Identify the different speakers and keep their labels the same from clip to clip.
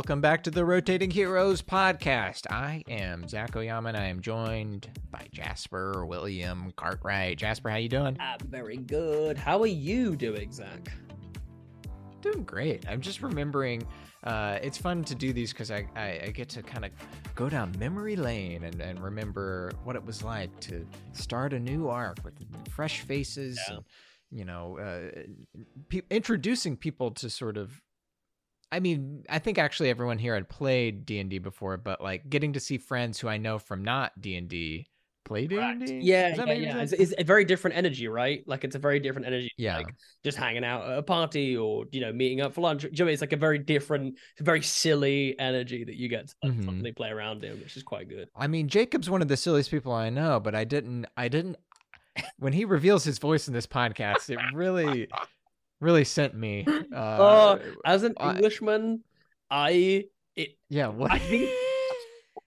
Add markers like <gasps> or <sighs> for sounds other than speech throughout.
Speaker 1: Welcome back to the Rotating Heroes podcast. I am Zac Oyama and I am joined by Jasper William Cartwright. Jasper, how you doing?
Speaker 2: I'm very good. How are you doing, Zac?
Speaker 1: Doing great. I'm just remembering. Uh, it's fun to do these because I, I, I, get to kind of go down memory lane and, and remember what it was like to start a new arc with fresh faces yeah. and you know uh, pe- introducing people to sort of I mean, I think actually everyone here had played D and D before, but like getting to see friends who I know from not D and D play D and D.
Speaker 2: Yeah, yeah, yeah. It's, it's, a very different energy, right? Like it's a very different energy.
Speaker 1: Yeah,
Speaker 2: like just hanging out at a party or you know meeting up for lunch. You know, it's like a very different, very silly energy that you get to like, mm-hmm. play around in, which is quite good.
Speaker 1: I mean, Jacob's one of the silliest people I know, but I didn't, I didn't. when he reveals his voice in this podcast, it really really sent me. Uh, <laughs>
Speaker 2: uh, as an Englishman, I it
Speaker 1: yeah. What?
Speaker 2: I think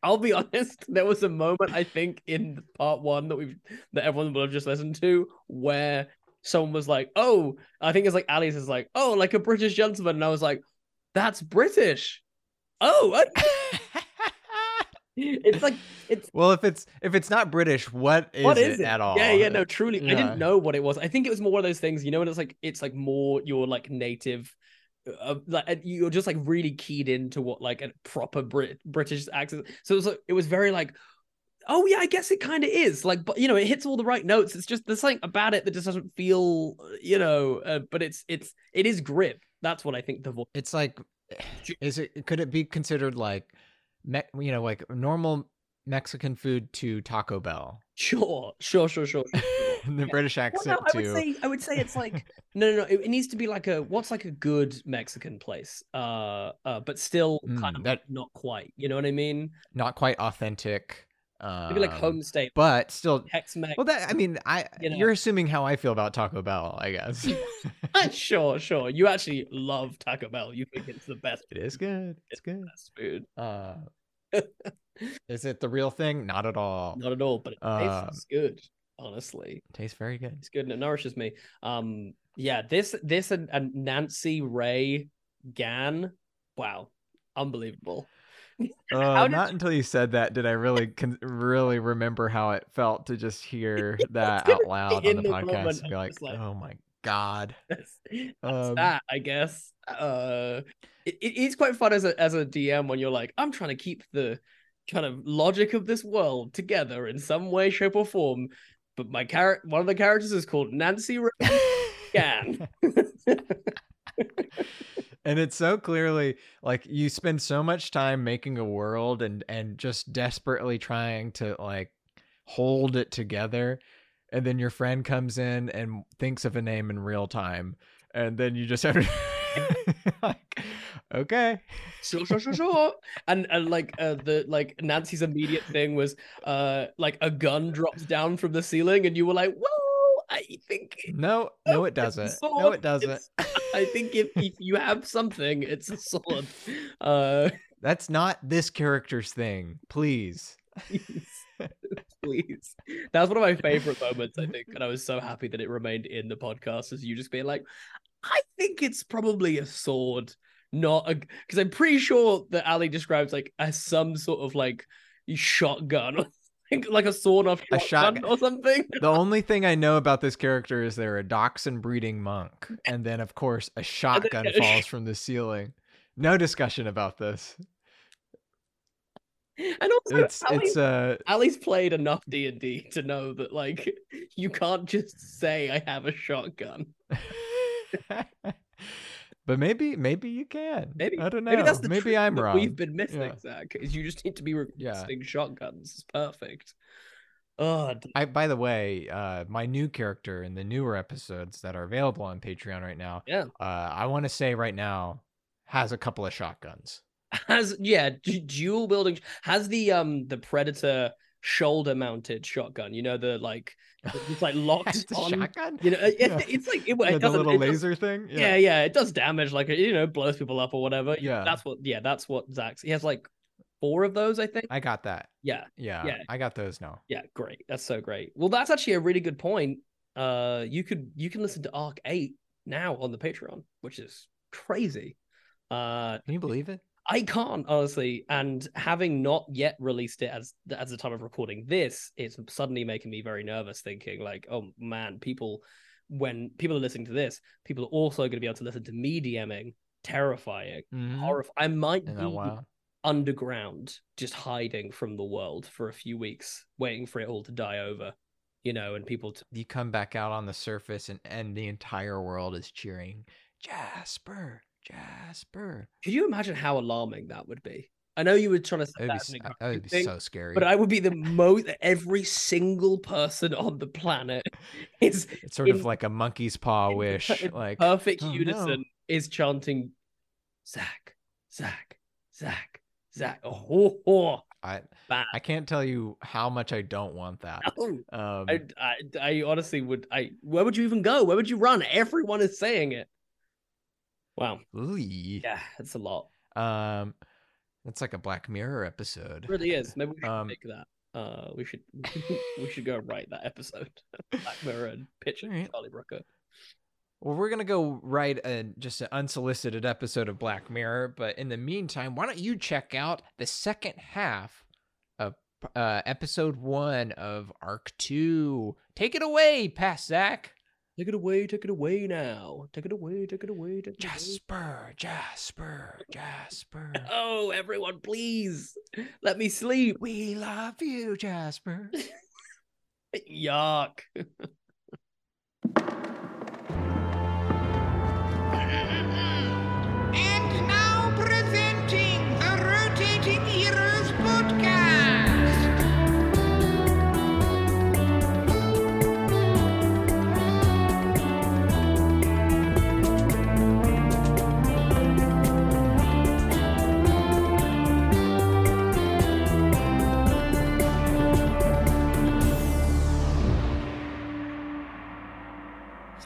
Speaker 2: I'll be <laughs> honest. There was a moment I think in part one that we've that everyone will have just listened to where someone was like, "Oh, I think it's like Alice is like, oh, like a British gentleman," and I was like, "That's British." Oh, <laughs> it's like it's
Speaker 1: well if it's if it's not british what is,
Speaker 2: what is
Speaker 1: it, it, at all?
Speaker 2: Yeah yeah no truly yeah. i didn't know what it was. I think it was more of those things you know and it's like it's like more your like native uh, like you're just like really keyed into what like a proper Brit- british accent. So it was like it was very like oh yeah i guess it kind of is. Like but you know it hits all the right notes. It's just there's something about it that just doesn't feel you know uh, but it's it's it is Grib. That's what i think the voice
Speaker 1: it's like is it could it be considered like me- you know, like normal Mexican food to Taco Bell.
Speaker 2: Sure, sure, sure, sure. <laughs>
Speaker 1: the yeah. British accent
Speaker 2: well, no, I would say I would say it's like <laughs> no, no, no. It, it, needs to be like a what's like a good Mexican place, uh, uh, but still mm, kind of that, not quite. You know what I mean?
Speaker 1: Not quite authentic. Um,
Speaker 2: Maybe like home state,
Speaker 1: but still
Speaker 2: Tex-Mex.
Speaker 1: Well, that I mean, I you know. you're assuming how I feel about Taco Bell, I guess. <laughs> <laughs>
Speaker 2: sure, sure. You actually love Taco Bell. You think it's the best.
Speaker 1: It is good. It's,
Speaker 2: it's
Speaker 1: good.
Speaker 2: Best food.
Speaker 1: Uh, is it the real thing? Not at all.
Speaker 2: Not at all, but it uh, tastes good. Honestly,
Speaker 1: tastes very good.
Speaker 2: It's good and it nourishes me. Um, yeah, this this and, and Nancy-Rae Gan, wow, unbelievable. <laughs>
Speaker 1: Uh. Not until you said that did I really con- really remember how it felt to just hear <laughs> that out loud on the, the podcast. Be like, like, oh my god,
Speaker 2: that's, that's um, that I guess. Uh, it, it is quite fun as a as a DM when you're like, I'm trying to keep the kind of logic of this world together in some way, shape, or form. But my character, one of the characters is called Nancy Gan. <laughs>
Speaker 1: and it's so clearly like you spend so much time making a world and and just desperately trying to like hold it together and then your friend comes in and thinks of a name in real time and then you just have to <laughs> like, okay.
Speaker 2: Sure, sure, sure, sure. and and like uh, the like Nancy's immediate thing was uh like a gun drops down from the ceiling, and you were like, well, I think
Speaker 1: no, no, it doesn't. No, it doesn't.
Speaker 2: I think if if you have something, it's a sword. Uh,
Speaker 1: that's not this character's thing. Please.
Speaker 2: Please. <laughs> Please. That was one of my favorite moments, I think. And I was so happy that it remained in the podcast as you just being like, I think it's probably a sword, not a because I'm pretty sure that Ally describes like as some sort of like shotgun like a sword off a shotgun or something. <laughs>
Speaker 1: The only thing I know about this character is they're a dachshund breeding monk, and then of course a shotgun falls from the ceiling. No discussion about this.
Speaker 2: And also,
Speaker 1: it's Ally, it's uh
Speaker 2: Ally's played enough D and D to know that like <laughs> you can't just say I have a shotgun. <laughs>
Speaker 1: But maybe maybe you can.
Speaker 2: Maybe
Speaker 1: I don't know.
Speaker 2: Maybe that's the
Speaker 1: maybe I'm wrong.
Speaker 2: We've been missing,
Speaker 1: Yeah.
Speaker 2: Zac. Is you just need to be
Speaker 1: Yeah.
Speaker 2: requesting shotguns. It's perfect. Oh, d-
Speaker 1: I by the way, uh my new character in the newer episodes that are available on Patreon right now,
Speaker 2: yeah.
Speaker 1: uh I want to say right now has a couple of shotguns.
Speaker 2: Has yeah, du- dual building has the um the predator shoulder mounted shotgun. You know the like <laughs> it's like locked on.
Speaker 1: shotgun.
Speaker 2: You know, it,
Speaker 1: Yeah.
Speaker 2: it's like it,
Speaker 1: Yeah,
Speaker 2: it
Speaker 1: the
Speaker 2: doesn't
Speaker 1: little
Speaker 2: it does-
Speaker 1: laser thing.
Speaker 2: yeah, yeah, it does damage. Like you know, blows people up or whatever.
Speaker 1: Yeah.
Speaker 2: that's what. Yeah, that's what Zac's. He has like four of those, I think.
Speaker 1: I got that.
Speaker 2: Yeah,
Speaker 1: Yeah,
Speaker 2: Yeah.
Speaker 1: I got those now.
Speaker 2: yeah, great. That's so great. Well, that's actually a really good point. Uh, you could you can listen to Arc Eight now on the Patreon, which is crazy. Uh,
Speaker 1: Can you believe it?
Speaker 2: I can't honestly, and having not yet released it as as the time of recording this, it's suddenly making me very nervous. Thinking like, oh man, people when people are listening to this, people are also going to be able to listen to me DMing, terrifying,
Speaker 1: Mhm.
Speaker 2: horrif- I might be underground, just hiding from the world for a few weeks, waiting for it all to die over, you know, and people to
Speaker 1: You come back out on the surface and and the entire world is cheering, Jasper, Jasper.
Speaker 2: Could you imagine how alarming that would be? I know you were trying to say
Speaker 1: That would be,
Speaker 2: an
Speaker 1: that would be
Speaker 2: thing,
Speaker 1: so scary.
Speaker 2: but I would be the most. Every single person on the planet is
Speaker 1: it's sort of like a monkey's paw
Speaker 2: in
Speaker 1: wish.
Speaker 2: per-
Speaker 1: Like
Speaker 2: perfect
Speaker 1: "Oh, no."
Speaker 2: unison is chanting, Zac, Zac, Zac, Zac. Oh, oh, oh
Speaker 1: I
Speaker 2: bad.
Speaker 1: I can't tell you how much I don't want that. <laughs>
Speaker 2: No.
Speaker 1: Um,
Speaker 2: I, I, I honestly would. I where would you even go? Where would you run? Everyone is saying it. Wow.
Speaker 1: ooh,
Speaker 2: Yeah, that's a lot.
Speaker 1: Um, that's like a Black Mirror episode.
Speaker 2: It really is. Maybe we should
Speaker 1: Um,
Speaker 2: make that. Uh, we should we should go write that episode. <laughs> Black Mirror and pitch it to Charlie Brooker.
Speaker 1: Well, we're gonna go write a just an unsolicited episode of Black Mirror, but in the meantime, why don't you check out the second half of uh, episode one of Arc Two? Take it away, Past Zac.
Speaker 2: Take it away. Take it away now. Take it away. Take it away. Take it away.
Speaker 1: Jasper, Jasper, Jasper.
Speaker 2: Oh, everyone, please let me sleep.
Speaker 1: We love you, Jasper. <laughs>
Speaker 2: Yuck. <laughs>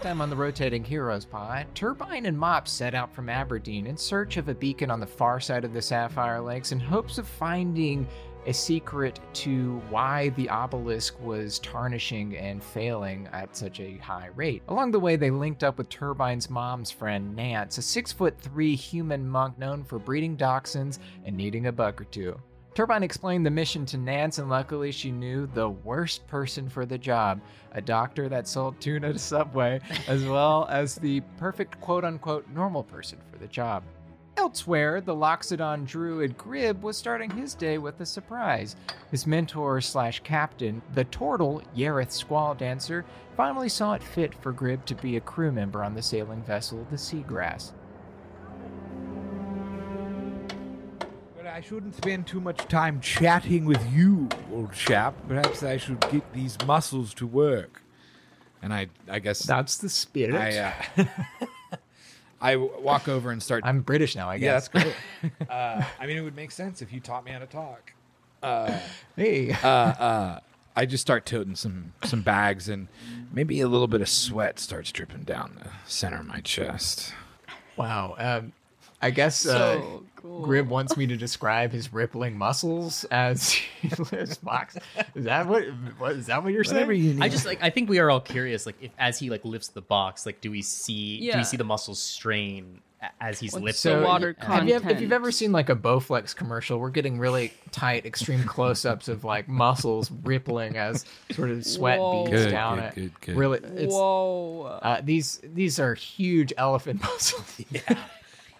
Speaker 1: time on the Rotating Heroes pod, Turbine and Mop set out from Aberdeen in search of a beacon on the far side of the Sapphire Lakes in hopes of finding a secret to why the obelisk was tarnishing and failing at such a high rate. Along the way, they linked up with Turbine's mom's friend, Nance, a six foot three human monk known for breeding dachshunds and needing a buck or two. Turbine explained the mission to Nance, and luckily she knew the worst person for the job a doctor that sold tuna to Subway, as <laughs> well as the perfect quote unquote normal person for the job. Elsewhere, the Loxodon druid Grib was starting his day with a surprise. His mentor slash captain, the turtle Yareth Squall Dancer, finally saw it fit for Grib to be a crew member on the sailing vessel, the Seagrass.
Speaker 3: I shouldn't spend too much time chatting with you, old chap. Perhaps I should get these muscles to work. And I, I guess
Speaker 1: That's the spirit.
Speaker 3: I, uh, <laughs> I walk over and start.
Speaker 1: I'm British now, I guess.
Speaker 3: yeah, that's great. <laughs> uh, I mean, it would make sense if you taught me how to talk. Uh,
Speaker 1: hey.
Speaker 3: uh, uh, I just start toting some some bags, and maybe a little bit of sweat starts dripping down the center of my chest.
Speaker 1: Wow. Um, I guess uh,
Speaker 4: So cool.
Speaker 1: Grib wants me to describe his rippling muscles as <laughs> he lifts box. Is that what? What is that what you're saying?
Speaker 3: You need.
Speaker 4: I just like I think we are all curious like if as he like lifts the box like do we see do Yeah. we see the muscles strain as he's
Speaker 5: What's
Speaker 4: lifting
Speaker 5: the water
Speaker 4: it?
Speaker 1: have you if you've ever seen like a Bowflex commercial, we're getting really tight, extreme close-ups of like muscles rippling as sort of sweat
Speaker 5: Whoa.
Speaker 1: beads
Speaker 3: Good,
Speaker 1: down
Speaker 3: good,
Speaker 1: it.
Speaker 3: good, good.
Speaker 1: Really, it's
Speaker 5: Whoa.
Speaker 1: uh, these these are huge elephant <laughs> muscles.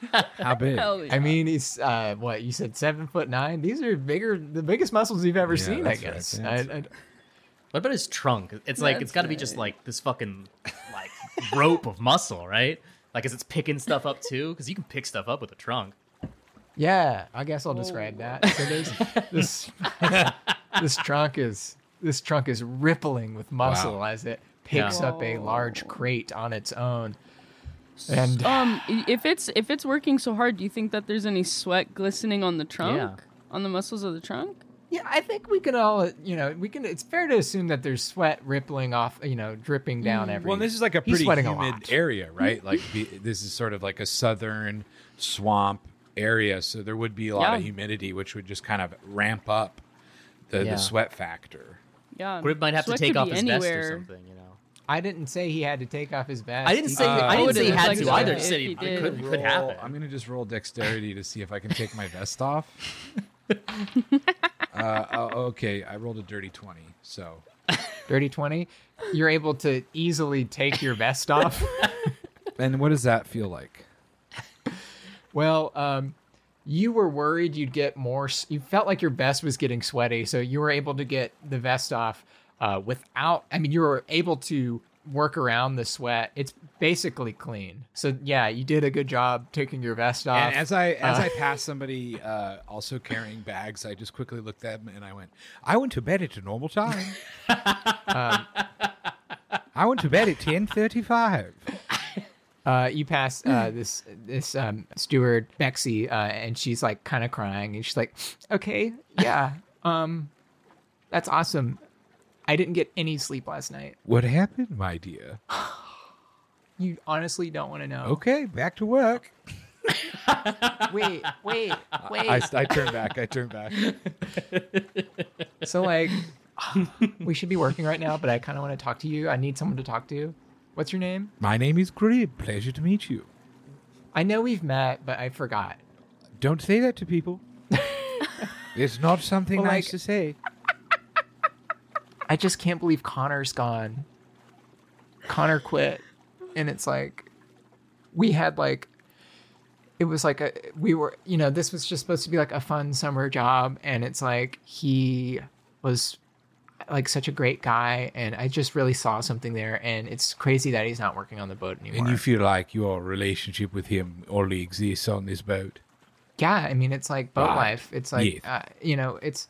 Speaker 1: <laughs>
Speaker 3: how big?
Speaker 5: Hell yeah.
Speaker 1: I mean, he's uh, what you said, seven foot nine. These are bigger, the biggest muscles you've ever
Speaker 3: Yeah,
Speaker 1: seen. I
Speaker 3: that's right,
Speaker 1: guess.
Speaker 3: that's
Speaker 1: I- I-
Speaker 4: What about his trunk? It's like it's
Speaker 5: That's
Speaker 4: got to be just
Speaker 5: right.
Speaker 4: like this fucking like rope of muscle, right? Like as it's picking stuff up too, because you can pick stuff up with a trunk.
Speaker 1: Yeah, I guess I'll describe that. So there's <laughs> this this trunk is this trunk is rippling with muscle as it picks up a large crate on its own. And
Speaker 5: Um, if it's if it's working so hard, do you think that there's any sweat glistening on the trunk,
Speaker 4: Yeah.
Speaker 5: on the muscles of the trunk?
Speaker 1: yeah, I think we can all, you know, we can. It's fair to assume that there's sweat rippling off, you know, dripping down every.
Speaker 3: Well, this is like a pretty
Speaker 1: sweating a
Speaker 3: humid area, <laughs> right? Like the, this is sort of like a southern swamp area, so there would be a lot of humidity, which would just kind of ramp up the,
Speaker 1: Yeah.
Speaker 3: the sweat factor.
Speaker 5: Yeah,
Speaker 4: Grib might have to take off
Speaker 5: be
Speaker 4: his vest or something, you know.
Speaker 1: I didn't say he had to take off his vest.
Speaker 4: I didn't say
Speaker 1: could-
Speaker 4: I didn't say he had
Speaker 5: liked
Speaker 4: to either.
Speaker 5: if
Speaker 4: Just said
Speaker 5: he
Speaker 4: it
Speaker 5: did.
Speaker 4: could, could happen.
Speaker 3: I'm gonna just roll dexterity to see if I can take my vest off. <laughs> uh, oh, okay, I rolled a dirty twenty, so
Speaker 1: dirty twenty. You're able to easily take your vest off. <laughs>
Speaker 3: and what does that feel like?
Speaker 1: Well, um, you were worried you'd get more. You felt like your vest was getting sweaty, so you were able to get the vest off uh, without. I mean, you were able to work around the sweat. It's basically clean. So yeah, you did a good job taking your vest off.
Speaker 3: And as I as
Speaker 1: Uh,
Speaker 3: I passed somebody uh, also carrying bags, I just quickly looked at them and I went, "I went to bed at a normal time. <laughs>
Speaker 1: Um,
Speaker 3: I went to bed at ten thirty-five.
Speaker 1: uh, you pass uh, this this um, steward Bexy, uh, and she's like kind of crying, and she's like, "Okay, yeah, um, that's awesome. I didn't get any sleep last night.
Speaker 3: What happened, my dear? <sighs>
Speaker 1: You honestly don't want to know.
Speaker 3: Okay, back to work. <laughs>
Speaker 1: Wait, wait, wait.
Speaker 3: I, I turned back. I turned back.
Speaker 1: So like, <sighs> we should be working right now, but I kind of want to talk to you. I need someone to talk to. What's your name?
Speaker 3: My name is Grib. Pleasure to meet you.
Speaker 1: I know we've met, but I forgot.
Speaker 3: Don't say that to people. <laughs> it's not something
Speaker 1: Well,
Speaker 3: nice
Speaker 1: like-
Speaker 3: to say.
Speaker 1: I just can't believe Connor's gone. Connor quit, and it's like we had like it was like a we were you know this was just supposed to be like a fun summer job, and it's like he was like such a great guy, and I just really saw something there, and it's crazy that he's not working on the boat anymore.
Speaker 3: And you feel like your relationship with him only exists on this boat.
Speaker 1: yeah i mean it's like boat life it's like
Speaker 3: Yes.
Speaker 1: uh, you know it's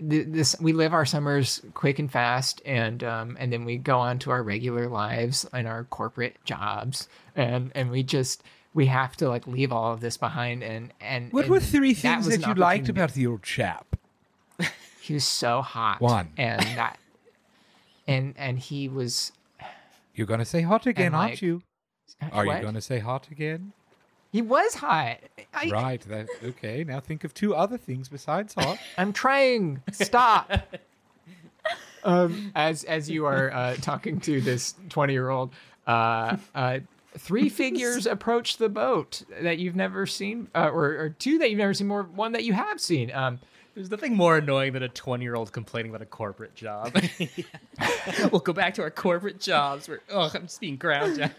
Speaker 1: this we live our summers quick and fast and um and then we go on to our regular lives and our corporate jobs and and we just we have to like leave all of this behind and and
Speaker 3: What
Speaker 1: and
Speaker 3: were three things
Speaker 1: was
Speaker 3: that you liked about the old chap?
Speaker 1: he was so hot
Speaker 3: One.
Speaker 1: and that and and he was
Speaker 3: You're gonna say hot again, aren't you? Are
Speaker 1: what?
Speaker 3: you gonna say hot again?
Speaker 1: He was hot I,
Speaker 3: right. That okay. Now think of two other things besides hot. <laughs>
Speaker 1: I'm trying. Stop. <laughs> um, as as you are uh, talking to this 20 year old, uh, uh, three <laughs> figures approach the boat that you've never seen, uh, or, or two that you've never seen, more one that you have seen. Um,
Speaker 4: There's nothing more annoying than a 20 year old complaining about a corporate job. <laughs> <laughs> we'll go back to our corporate jobs where, oh, I'm just being ground down.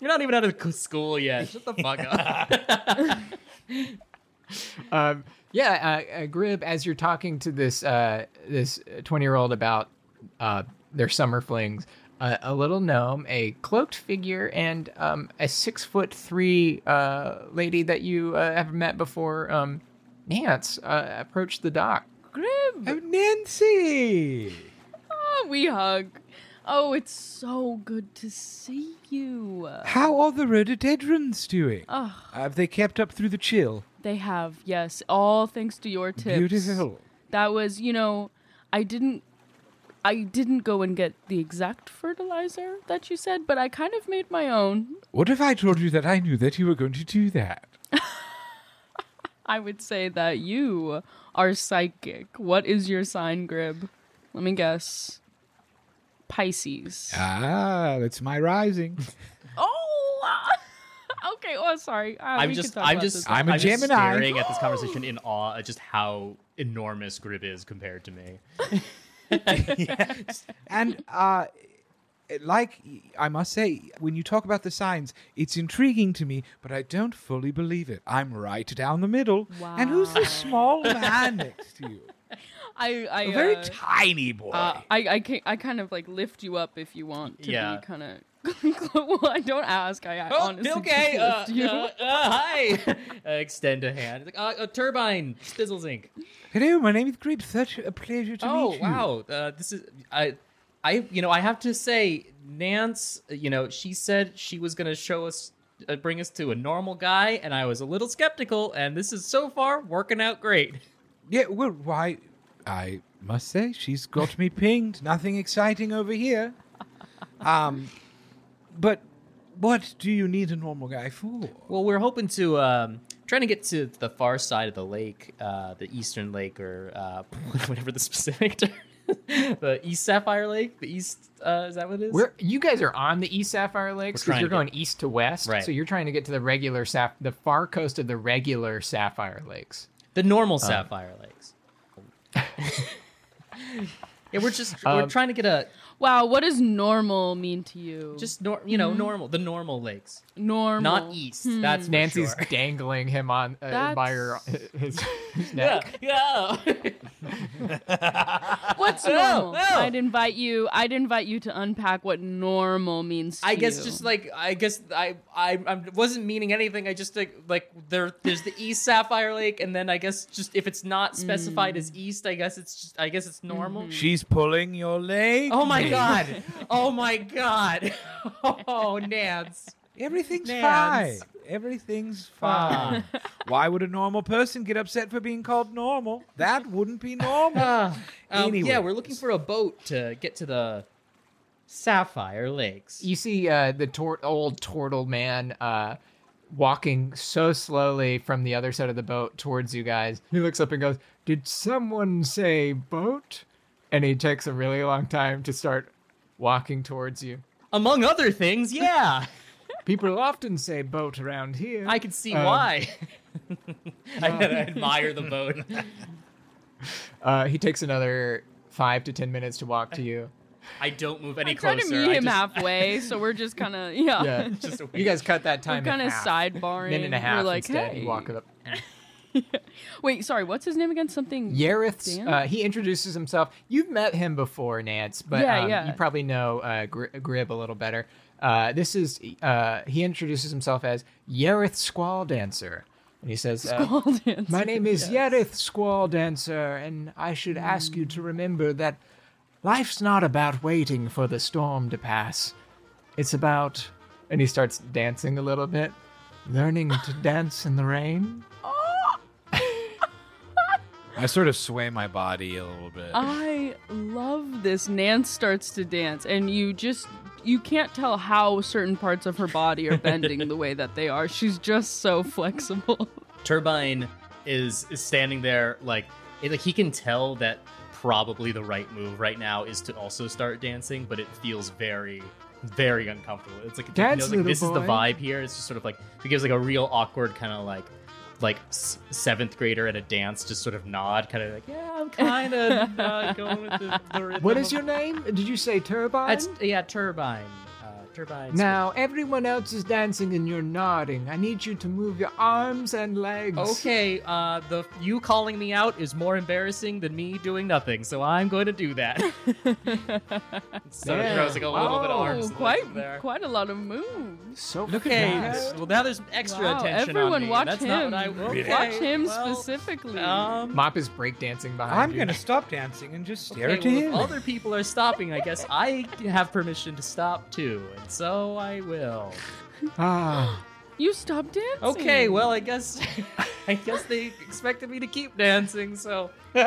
Speaker 4: You're not even out of school yet. Shut the fuck up. <laughs>
Speaker 1: um, yeah, uh, uh, Grib, as you're talking to this uh, this 20 year old about uh, their summer flings, uh, a little gnome, a cloaked figure, and um, a six foot three uh, lady that you uh, have met before, um, Nance, uh, approached the dock.
Speaker 5: Grib,
Speaker 3: oh, Nancy.
Speaker 5: oh, we hug. Oh, it's so good to see you.
Speaker 3: How are the rhododendrons doing?
Speaker 5: Oh,
Speaker 3: Have they kept up through the chill?
Speaker 5: they have, yes, all thanks to your tips.
Speaker 3: Beautiful.
Speaker 5: That was, you know, I didn't I didn't go and get the exact fertilizer that you said, but I kind of made my own.
Speaker 3: What if I told you that I knew that you were going to do that?
Speaker 5: I would say that you are psychic. What is your sign, Grib? Let me guess. Pisces.
Speaker 3: Ah, that's my rising. <laughs>
Speaker 5: Oh, <laughs> okay. Oh, sorry. Uh,
Speaker 4: I'm
Speaker 5: we
Speaker 4: just,
Speaker 5: can talk
Speaker 4: I'm
Speaker 5: about
Speaker 4: just,
Speaker 3: I'm a
Speaker 4: just
Speaker 3: Gemini.
Speaker 4: staring at this conversation in awe at just how enormous Grib is compared to me. <laughs> yes.
Speaker 3: and uh like I must say, when you talk about the signs, it's intriguing to me, but I don't fully believe it. I'm right down the middle. Wow. And who's the small <laughs> man next to you?
Speaker 5: I, I,
Speaker 3: A very
Speaker 5: uh,
Speaker 3: tiny boy.
Speaker 5: uh, I, I, can, I kind of like lift you up if you want to
Speaker 4: Yeah.
Speaker 5: be kind of well, I don't ask. I, I
Speaker 4: Oh,
Speaker 5: honestly
Speaker 4: okay. Uh,
Speaker 5: you.
Speaker 4: uh, uh, hi. <laughs> uh, extend a hand. Like, uh, a turbine. Spizzlezinc.
Speaker 3: Hello, my name is Grib. Such a pleasure to
Speaker 4: Oh
Speaker 3: meet you.
Speaker 4: Oh wow. Uh, this is I. I you know I have to say Nance. You know she said she was gonna show us. Uh, bring us to a normal guy, and I was a little skeptical, and this is so far working out great.
Speaker 3: Yeah, well, why? I must say, she's got me pinged. Nothing exciting over here. <laughs> Um, but what do you need a normal guy for?
Speaker 4: Well, we're hoping to um, trying to get to the far side of the lake, uh, the eastern lake, or uh, <laughs> whatever the specific <laughs> term. <laughs> the East Sapphire Lake. The East uh, is that what it is?
Speaker 1: We're, you guys are on the East Sapphire Lakes because you're going
Speaker 4: get-
Speaker 1: east to west.
Speaker 4: Right.
Speaker 1: So you're trying to get to the regular sap, the far coast of the regular Sapphire Lakes.
Speaker 4: the normal Sapphire Lakes. <laughs> yeah, we're just we're
Speaker 1: Um,
Speaker 4: trying to get a
Speaker 5: Wow, what does normal mean to you?
Speaker 4: just nor, you know mm-hmm. normal the normal lakes,
Speaker 5: normal.
Speaker 4: not east. Hmm. That's for
Speaker 1: Nancy's
Speaker 4: sure.
Speaker 1: dangling him on uh, by her uh, his, his <laughs> neck.
Speaker 4: yeah. <laughs>
Speaker 5: What's <laughs> normal?
Speaker 4: no.
Speaker 5: I'd invite you. I'd invite you to unpack what normal means. To
Speaker 4: I guess
Speaker 5: you.
Speaker 4: just like I guess I I, I wasn't meaning anything. I just like like there there's the East Sapphire Lake, and then I guess just if it's not specified as mm. east, I guess it's just I guess it's normal. Mm-hmm.
Speaker 3: She's pulling your leg.
Speaker 4: Oh my god! Oh my god! <laughs> Oh Nance!
Speaker 3: Everything's
Speaker 4: Nance.
Speaker 3: fine. Everything's fine. <laughs> Why would a normal person get upset for being called normal? That wouldn't be normal. <laughs>
Speaker 4: Um, yeah, we're looking for a boat to get to the Sapphire Lakes.
Speaker 1: You see uh, the tor- old turtle man uh, walking so slowly from the other side of the boat towards you guys. He looks up and goes, "Did someone say boat?" And he takes a really long time to start walking towards you.
Speaker 4: Among other things, yeah, <laughs>
Speaker 1: People often say boat around here.
Speaker 4: I can see
Speaker 1: Um,
Speaker 4: why. <laughs> I <laughs> admire the boat.
Speaker 1: Uh, he takes another five to ten minutes to walk to you.
Speaker 4: I don't move any
Speaker 5: I try
Speaker 4: closer.
Speaker 5: to meet
Speaker 4: I
Speaker 5: him
Speaker 4: just-
Speaker 5: halfway, so we're just kind of yeah.
Speaker 1: Yeah,
Speaker 4: Just
Speaker 1: you guys cut that
Speaker 5: We're
Speaker 1: time.
Speaker 5: kind of sidebarring.
Speaker 1: minute and a half
Speaker 5: We're like,
Speaker 1: instead.
Speaker 5: hey.
Speaker 1: You walk up. <laughs>
Speaker 5: Wait, sorry. What's his name again? Something.
Speaker 1: Yarith's,
Speaker 5: Dan?
Speaker 1: uh, he introduces himself. You've met him before, Nance, but
Speaker 5: Yeah,
Speaker 1: um,
Speaker 5: yeah.
Speaker 1: you probably know uh, Gr- Grib a little better. Uh, this is, uh, he introduces himself as Yarith Squall Dancer. And he says, uh,
Speaker 5: Squall <laughs> dancer,
Speaker 1: My name is
Speaker 5: yes.
Speaker 1: Yarith Squall Dancer, and I should ask you to remember that life's not about waiting for the storm to pass. It's about, and he starts dancing a little bit, learning to <laughs> dance in the rain.
Speaker 3: I sort of sway my body a little bit.
Speaker 5: I love this. Nance starts to dance, and you just you can't tell how certain parts of her body are bending the way that they are. She's just so flexible. <laughs>
Speaker 4: Turbine is is standing there like it, like he can tell that probably the right move right now is to also start dancing, but it feels very very uncomfortable. It's like,
Speaker 1: Dance,
Speaker 4: he knows, like
Speaker 1: little
Speaker 4: this is the vibe here. It's just sort of like it gives like a real awkward kind of like like s- seventh grader at a dance, just sort of nod, kind of like yeah, I'm kind of uh, going with the, the rhythm.
Speaker 1: What is
Speaker 4: of-
Speaker 1: your name? Did you say Turbine?
Speaker 4: That's yeah, turbine. Uh, turbine.
Speaker 1: Now, everyone else is dancing and you're nodding. I need you to move your arms and legs.
Speaker 4: Okay, uh, the you calling me out is more embarrassing than me doing nothing, so I'm going to do that. <laughs> so
Speaker 1: Yeah.
Speaker 4: it throws like a little bit of
Speaker 5: Oh,
Speaker 4: arms
Speaker 5: quite
Speaker 4: there.
Speaker 5: quite a lot of moves.
Speaker 1: So
Speaker 4: Okay,
Speaker 1: fast.
Speaker 4: well now there's extra
Speaker 5: Wow,
Speaker 4: attention
Speaker 5: everyone
Speaker 4: on me.
Speaker 5: watch
Speaker 4: That's
Speaker 5: him.
Speaker 4: not what I okay,
Speaker 5: Watch him
Speaker 4: well,
Speaker 5: specifically.
Speaker 4: Um,
Speaker 1: Mop is breakdancing behind
Speaker 3: me.
Speaker 1: I'm
Speaker 3: gonna stop dancing and just stare
Speaker 4: okay,
Speaker 3: at
Speaker 4: well,
Speaker 3: him.
Speaker 4: if other people are stopping, I guess I have permission to stop too, and so I will.
Speaker 1: Ah,
Speaker 5: you stop dancing.
Speaker 4: Okay, well I guess <laughs> I guess they expected me to keep dancing, so <laughs>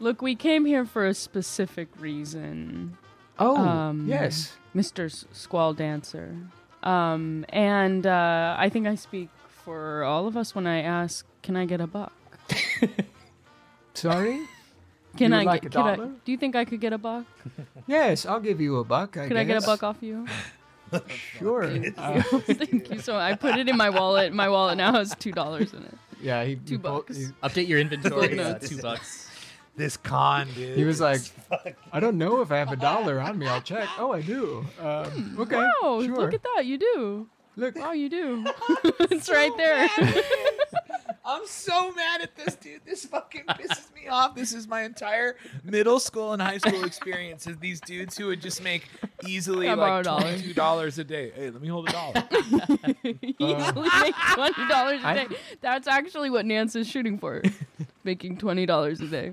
Speaker 5: Look, we came here for a specific reason.
Speaker 1: oh,
Speaker 5: Um,
Speaker 1: yes.
Speaker 5: Mr. S- Squall Dancer. Um, and uh, I think I speak for all of us when I ask, "Can I get a buck? <laughs>
Speaker 1: Sorry.
Speaker 5: Can
Speaker 1: You
Speaker 5: I
Speaker 1: would like
Speaker 5: get?
Speaker 1: a
Speaker 5: can I-
Speaker 1: dollar?
Speaker 5: do you think I could get a buck? <laughs>
Speaker 1: Yes, I'll give you a buck. I
Speaker 5: Could I get a
Speaker 1: guess.
Speaker 5: buck off you? <laughs>
Speaker 1: Sure. Uh, <laughs>
Speaker 5: Thank you so. I put it in my wallet. My wallet now has two dollars in it.
Speaker 1: yeah, he
Speaker 5: Two
Speaker 1: he pulled-
Speaker 5: bucks.
Speaker 1: he-
Speaker 4: update your inventory. uh,
Speaker 5: Footnotes.
Speaker 4: two bucks.
Speaker 3: This con, dude.
Speaker 1: He was like, I don't know if I have a dollar on me. I'll check. Oh, I do. Um, okay.
Speaker 5: Wow,
Speaker 1: sure.
Speaker 5: look at that. You do.
Speaker 1: Look,
Speaker 5: Wow, you do. it's right there.
Speaker 3: I'm so mad at this dude. This fucking pisses me off. This is my entire middle school and high school experience. Is these dudes who would just make easily
Speaker 5: Can I borrow a
Speaker 3: like
Speaker 5: dollar?
Speaker 3: twenty two dollars a day. Hey, let me hold a dollar. <laughs>
Speaker 5: Easily make twenty dollars a
Speaker 6: I-
Speaker 5: day. That's actually what Nance is shooting for, <laughs> making twenty dollars a day.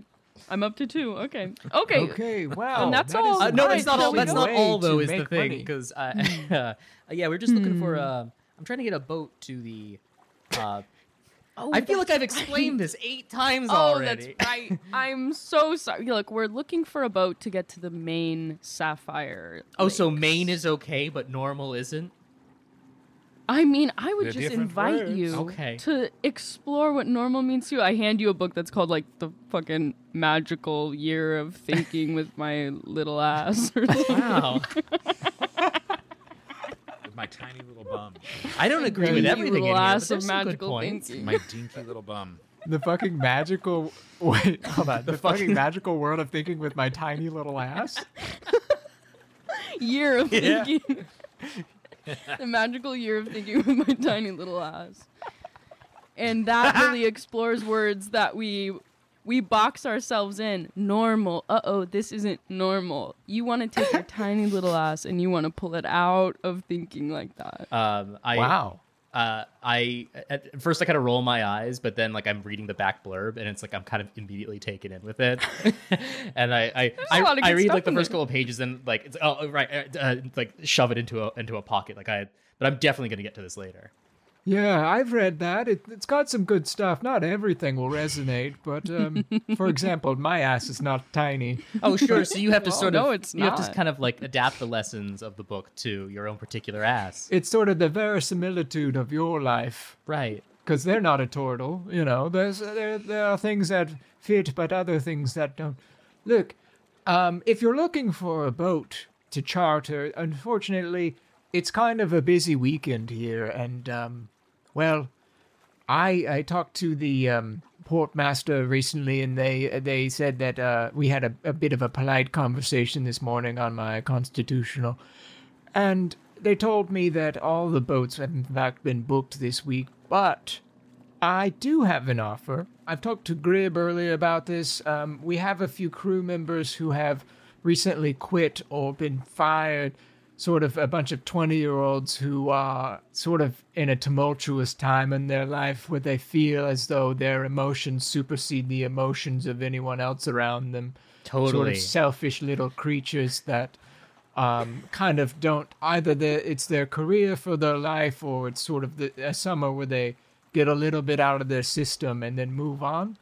Speaker 5: I'm up to two. Okay. Okay.
Speaker 3: okay, wow.
Speaker 5: And that's
Speaker 3: that
Speaker 5: all.
Speaker 3: is
Speaker 4: Uh, no,
Speaker 5: Alright,
Speaker 4: that's not all. That's not all, though. Is the
Speaker 3: make
Speaker 4: thing
Speaker 3: money.
Speaker 4: because uh, <laughs> uh, yeah, we're just looking for. Uh, I'm trying to get a boat to the. Uh,
Speaker 5: Oh,
Speaker 4: I feel like I've explained this eight times
Speaker 5: oh,
Speaker 4: already. Oh, already.
Speaker 5: that's right. <laughs> I'm so sorry. Look, we're looking for a boat to get to the main sapphire.
Speaker 4: Oh, so
Speaker 5: Lakes.
Speaker 4: Maine is okay, but normal isn't.
Speaker 5: I mean, I would
Speaker 3: They're
Speaker 5: just invite
Speaker 3: words.
Speaker 5: you
Speaker 4: Okay.
Speaker 5: to explore what normal means to you. I hand you a book that's called like the fucking magical year of thinking with my little ass. Or something.
Speaker 4: Wow,
Speaker 3: With my tiny little bum.
Speaker 4: I don't agree with everything in here. but there's some good
Speaker 5: magical
Speaker 4: points.
Speaker 3: My dinky little bum.
Speaker 1: The fucking magical <laughs> wait, hold on. <laughs> The, fucking magical world of thinking with my tiny little ass. <laughs>
Speaker 5: year of
Speaker 4: Yeah.
Speaker 5: thinking. the magical year of thinking with my tiny little ass. And that really explores words that we we box ourselves in. Normal. Uh oh, this isn't normal. You want to take your <laughs> tiny little ass and you want to pull it out of thinking like that.
Speaker 4: Um, I
Speaker 1: Wow.
Speaker 4: uh, I at first I kind of roll my eyes, but then like I'm reading the back blurb, and it's like I'm kind of immediately taken in with it, <laughs> <laughs> and I I,
Speaker 5: a lot of
Speaker 4: I, I read like the first couple of pages, and like it's oh right, uh, uh, like shove it into a into a pocket, like I. But I'm definitely gonna get to this later.
Speaker 1: Yeah, I've read that. It, it's got some good stuff. Not everything will resonate, but um, for <laughs> example, my ass is not tiny.
Speaker 4: Oh sure, so you have to
Speaker 5: Well, <laughs>
Speaker 4: sort
Speaker 5: no,
Speaker 4: of
Speaker 5: it's
Speaker 4: you have to kind of like adapt the lessons of the book to your own particular ass,
Speaker 1: It's sort of the verisimilitude of your life,
Speaker 4: right?
Speaker 1: because they're not a turtle. You know, there's there there are things that fit, but other things that don't. Look, um, if you're looking for a boat to charter, unfortunately, it's kind of a busy weekend here, and um, well, I I talked to the um, port master recently, and they they said that uh, we had a, a bit of a polite conversation this morning on my constitutional, and they told me that all the boats have in fact been booked this week, but I do have an offer. I've talked to Grib earlier about this. Um, we have a few crew members who have recently quit or been fired. Sort of a bunch of 20 year olds who are sort of in a tumultuous time in their life where they feel as though their emotions supersede the emotions of anyone else around them. Sort
Speaker 4: Totally.
Speaker 1: of selfish little creatures that um, kind of don't either it's their career for their life or it's sort of the, a summer where they get a little bit out of their system and then move on.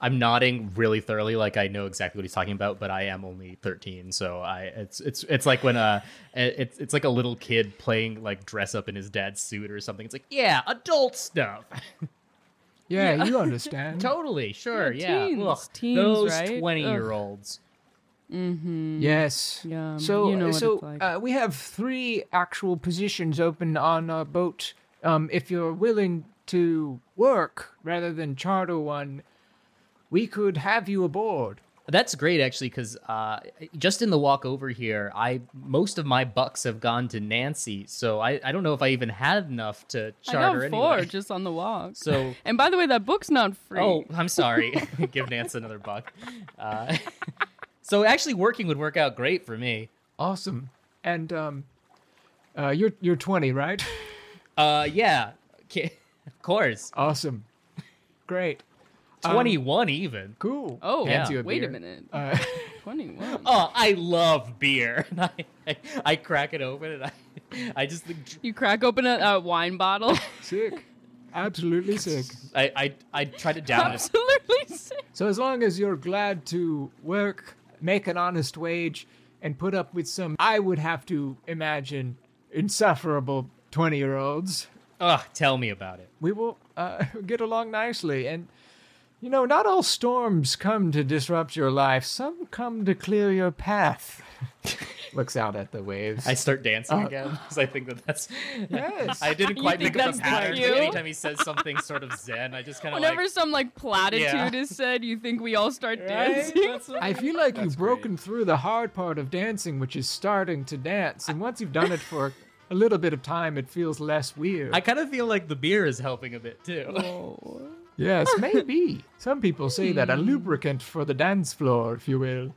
Speaker 4: I'm nodding really thoroughly, like I know exactly what he's talking about, but I am only 13, so I it's it's it's like when uh it's it's like a little kid playing like dress up in his dad's suit or something. It's like yeah, adult stuff. <laughs>
Speaker 1: Yeah, you understand. <laughs>
Speaker 4: totally, sure,
Speaker 5: Yeah,
Speaker 4: yeah.
Speaker 5: teens,
Speaker 4: Ugh,
Speaker 5: teens,
Speaker 4: those
Speaker 5: right?
Speaker 4: 20
Speaker 5: Ugh.
Speaker 4: year olds.
Speaker 1: Yes.
Speaker 5: Yeah,
Speaker 1: So,
Speaker 5: you know
Speaker 1: so
Speaker 5: like.
Speaker 1: uh, we have three actual positions open on our boat. Um, if you're willing to work rather than charter one, we could have you aboard.
Speaker 4: That's great, actually, because uh, just in the walk over here, I most of my bucks have gone to Nancy, so I, I don't know if I even had enough to
Speaker 5: I
Speaker 4: charter
Speaker 5: got four
Speaker 4: anyway.
Speaker 5: just on the walk.
Speaker 4: So <laughs>
Speaker 5: and by the way, that book's not free.
Speaker 4: Oh, I'm sorry. <laughs> <laughs> Give Nancy another buck. Uh, so actually, working would work out great for me.
Speaker 1: Awesome. And um, uh, you're you're 20, right?
Speaker 4: Uh, yeah, Ki- of course.
Speaker 1: awesome. Great. Um,
Speaker 4: 21 even.
Speaker 1: Cool.
Speaker 5: Oh,
Speaker 1: Hands you a
Speaker 5: wait a
Speaker 1: beer.
Speaker 5: minute.
Speaker 1: Uh, <laughs>
Speaker 5: 21.
Speaker 4: Oh, I love beer. <laughs> And I, I, I crack it open and I, I just
Speaker 5: You crack open a, a wine bottle. <laughs>
Speaker 1: sick. Absolutely sick.
Speaker 4: I, I, I try to down it.
Speaker 5: Absolutely sick.
Speaker 1: So as long as you're glad to work, make an honest wage, and put up with some, I would have to imagine, insufferable 20 year olds,
Speaker 4: Ugh, tell me about it.
Speaker 1: we will uh, get along nicely. And, you know, not all storms come to disrupt your life, some come to clear your path. <laughs> Looks out at the waves.
Speaker 4: I start dancing uh, again because I think that that's.
Speaker 1: Yes. <laughs>
Speaker 4: I didn't
Speaker 5: You
Speaker 4: quite
Speaker 5: think
Speaker 4: pick up
Speaker 5: that's
Speaker 4: the
Speaker 5: the
Speaker 4: pattern.
Speaker 5: cue?
Speaker 4: Anytime he says something sort of zen, I just kind of
Speaker 5: Whenever
Speaker 4: like.
Speaker 5: some like platitude
Speaker 4: Yeah.
Speaker 5: is said, you think we all start dancing.
Speaker 1: I feel like you've broken through the hard part of dancing, which is starting to dance. And once you've done it for a little bit of time, it feels less weird.
Speaker 4: I kind of feel like the beer is helping a bit too.
Speaker 5: Oh.
Speaker 1: Yes, <laughs> maybe. Some people say that a lubricant for the dance floor, if you will.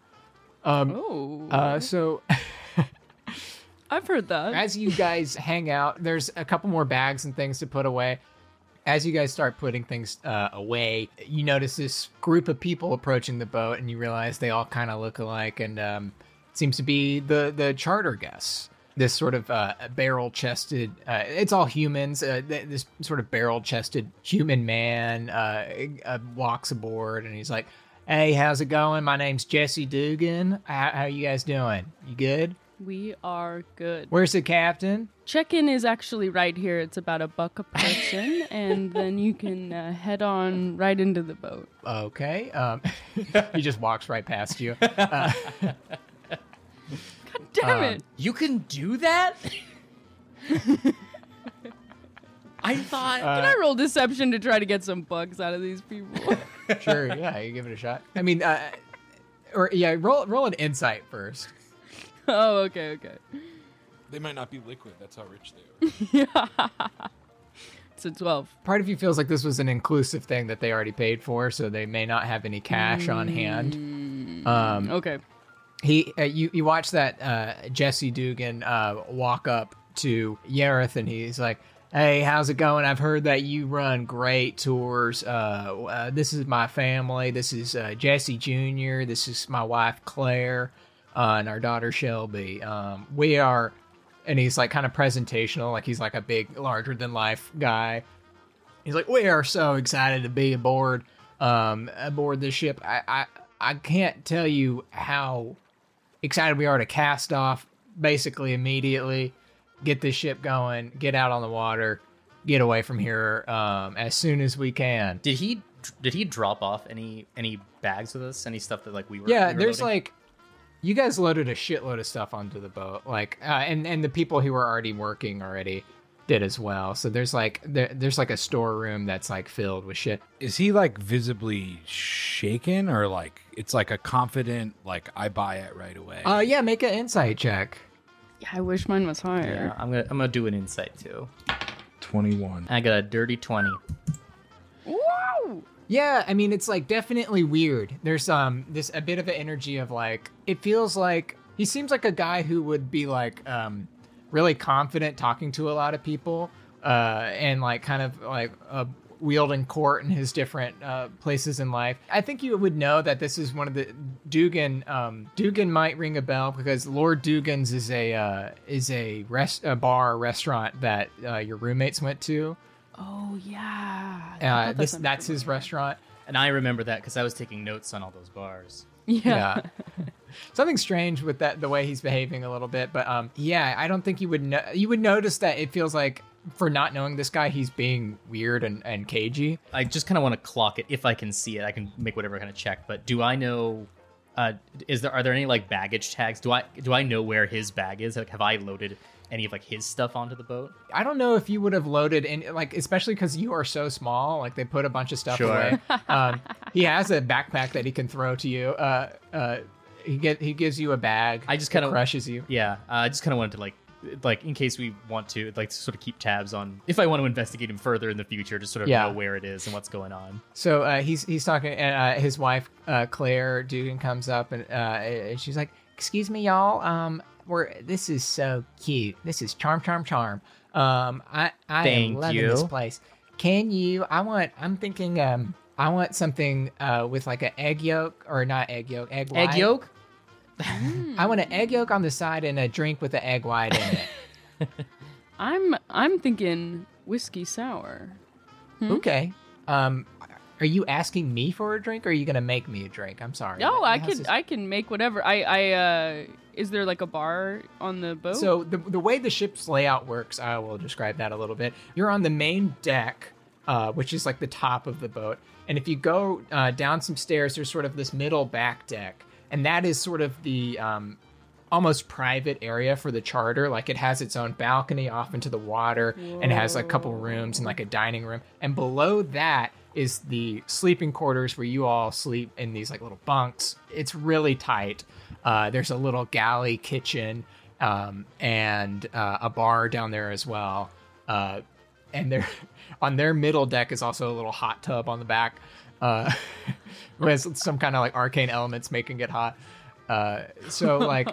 Speaker 1: Um,
Speaker 5: Oh,
Speaker 1: uh, so <laughs>
Speaker 5: I've heard that.
Speaker 1: as you guys <laughs> hang out, there's a couple more bags and things to put away. As you guys start putting things uh, away, you notice this group of people approaching the boat, and you realize they all kind of look alike, and um, it seems to be the the charter guests. This sort of uh, barrel chested, uh, it's all humans. Uh, th- this sort of barrel chested human man uh, uh, walks aboard, and he's like, "Hey, how's it going? My name's Jesse Dugan. How, how you guys doing? You good?
Speaker 5: we are good.
Speaker 1: Where's the captain?"
Speaker 5: Check-in is actually right here. It's about a buck a person, <laughs> and then you can uh, head on right into the boat.
Speaker 1: Okay. Um, <laughs> he just walks right past you. <laughs> Uh,
Speaker 5: Damn
Speaker 1: Um,
Speaker 5: it!
Speaker 4: You can do that? <laughs> I thought.
Speaker 5: Can I roll deception to try to get some bugs out of these people? <laughs>
Speaker 1: sure. Yeah, you give it a shot. I mean, uh, or yeah, roll roll an insight first. <laughs>
Speaker 5: oh, okay, okay.
Speaker 3: They might not be liquid. That's how rich they are.
Speaker 5: It's a twelve.
Speaker 1: Part of you feels like this was an inclusive thing that they already paid for, so they may not have any cash on hand. Um,
Speaker 5: Okay.
Speaker 1: He uh, you you watch that uh, Jesse Dugan uh, walk up to Yareth and he's like, "Hey, how's it going? I've heard that you run great tours. Uh, uh, this is my family. This is uh, Jesse Jr. This is my wife Claire and our daughter Shelby. Um, we are." And he's like kind of presentational, like he's like a big, larger than life guy. He's like, "We are so excited to be aboard, um, aboard this ship. I, I, I can't tell you how excited we are to cast off basically immediately, get this ship going, get out on the water, get away from here um, as soon as we can.
Speaker 4: Did he did he drop off any any bags with us? Any stuff that like we were?
Speaker 1: Yeah,
Speaker 4: we were
Speaker 1: there's
Speaker 4: loading?
Speaker 1: like you guys loaded a shitload of stuff onto the boat, like, uh, and and the people who were already working already did as well. So there's like there, there's like a storeroom that's like filled with shit.
Speaker 3: Is he like visibly shaken or like it's like a confident like I buy it right away?
Speaker 1: Uh, yeah, make an insight check.
Speaker 5: Yeah, I wish mine was higher.
Speaker 4: Yeah,
Speaker 5: higher.
Speaker 4: I'm gonna I'm gonna do an insight too.
Speaker 3: 21.
Speaker 4: I got a dirty twenty.
Speaker 5: Wow!
Speaker 1: Yeah, I mean it's like definitely weird. There's um this a bit of an energy of like it feels like he seems like a guy who would be like um really confident talking to a lot of people uh and like kind of like uh, wielding court in his different uh, places in life. I think you would know that this is one of the Dugan. Um, Dugan might ring a bell because Lord Dugan's is a uh, is a rest a bar restaurant that uh, your roommates went to.
Speaker 5: Oh yeah.
Speaker 1: Uh,
Speaker 5: thought
Speaker 1: this
Speaker 5: sounded
Speaker 1: that's his restaurant.
Speaker 4: And I remember that because I was taking notes on all those bars.
Speaker 5: Yeah.
Speaker 1: yeah <laughs> something strange with that the way he's behaving a little bit but um yeah i don't think you would know you would notice that it feels like for not knowing this guy he's being weird and, and cagey
Speaker 4: I just kind of want to clock it if I can see it. I can make whatever kind of check. But do I know? Uh, is there are there any like baggage tags? Do I do I know where his bag is? Like, have I loaded any of like his stuff onto the boat?
Speaker 1: i don't know if you would have loaded in like especially because you are so small like they put a bunch of stuff
Speaker 4: Sure.
Speaker 1: away <laughs> um he has a backpack that he can throw to you uh uh he get he gives you a bag
Speaker 4: I just kinda-
Speaker 1: crushes you
Speaker 4: Yeah, uh, I just kind of wanted to like like in case we want to like sort of keep tabs on if I want to investigate him further in the future, to sort of
Speaker 1: Yeah.
Speaker 4: know where it is and what's going on.
Speaker 1: So uh, he's he's talking, and uh, his wife uh, Claire Dugan comes up, and, uh, and she's like, "Excuse me, y'all. Um, we're this is so cute. This is charm, charm, charm. Um, I I
Speaker 4: Thank
Speaker 1: am loving this place. Can you? I want. I'm thinking. Um, I want something uh with like an egg yolk or not egg yolk, egg white.
Speaker 4: Egg yolk?
Speaker 1: I want an egg yolk on the side and a drink with an egg white in it. <laughs> <laughs>
Speaker 5: I'm I'm thinking whiskey sour.
Speaker 1: Okay. Um, are you asking me for a drink, or are you gonna make me a drink? I'm sorry.
Speaker 5: No, I
Speaker 1: can
Speaker 5: could
Speaker 1: this-
Speaker 5: I can make whatever. I I uh is there like a bar on the boat?
Speaker 1: So the the way the ship's layout works, I will describe that a little bit. You're on the main deck, uh, which is like the top of the boat, and if you go uh, down some stairs, there's sort of this middle back deck, and that is sort of the um, almost private area for the charter. Like it has its own balcony off into the water, and it has like a couple rooms and like a dining room, and below that is the sleeping quarters where you all sleep in these like little bunks. It's really tight. Uh, there's a little galley kitchen um, and uh, a bar down there as well. Uh, and they're <laughs> on their middle deck is also a little hot tub on the back, uh, <laughs> with some kind of like arcane elements making it hot. Uh, so <laughs> like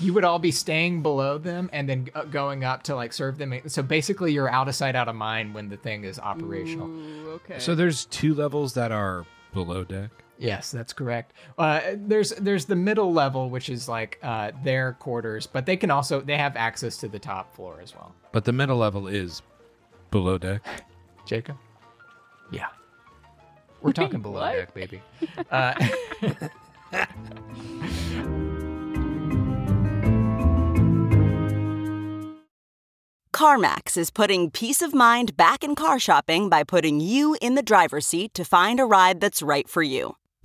Speaker 1: you would all be staying below them and then uh, going up to like serve them. So basically, you're out of sight, out of mind when the thing is operational.
Speaker 5: Ooh, okay.
Speaker 3: So there's two levels that are below deck.
Speaker 1: Yes, that's correct. Uh, there's there's the middle level, which is like uh, their quarters, but they can also they have access to the top floor as well.
Speaker 3: But the middle level is below deck.
Speaker 1: Jacob. Yeah, we're <laughs> talking below
Speaker 5: what?
Speaker 1: deck, baby. <laughs> Uh, <laughs>
Speaker 7: CarMax is putting peace of mind back in car shopping by putting you in the driver's seat to find a ride that's right for you.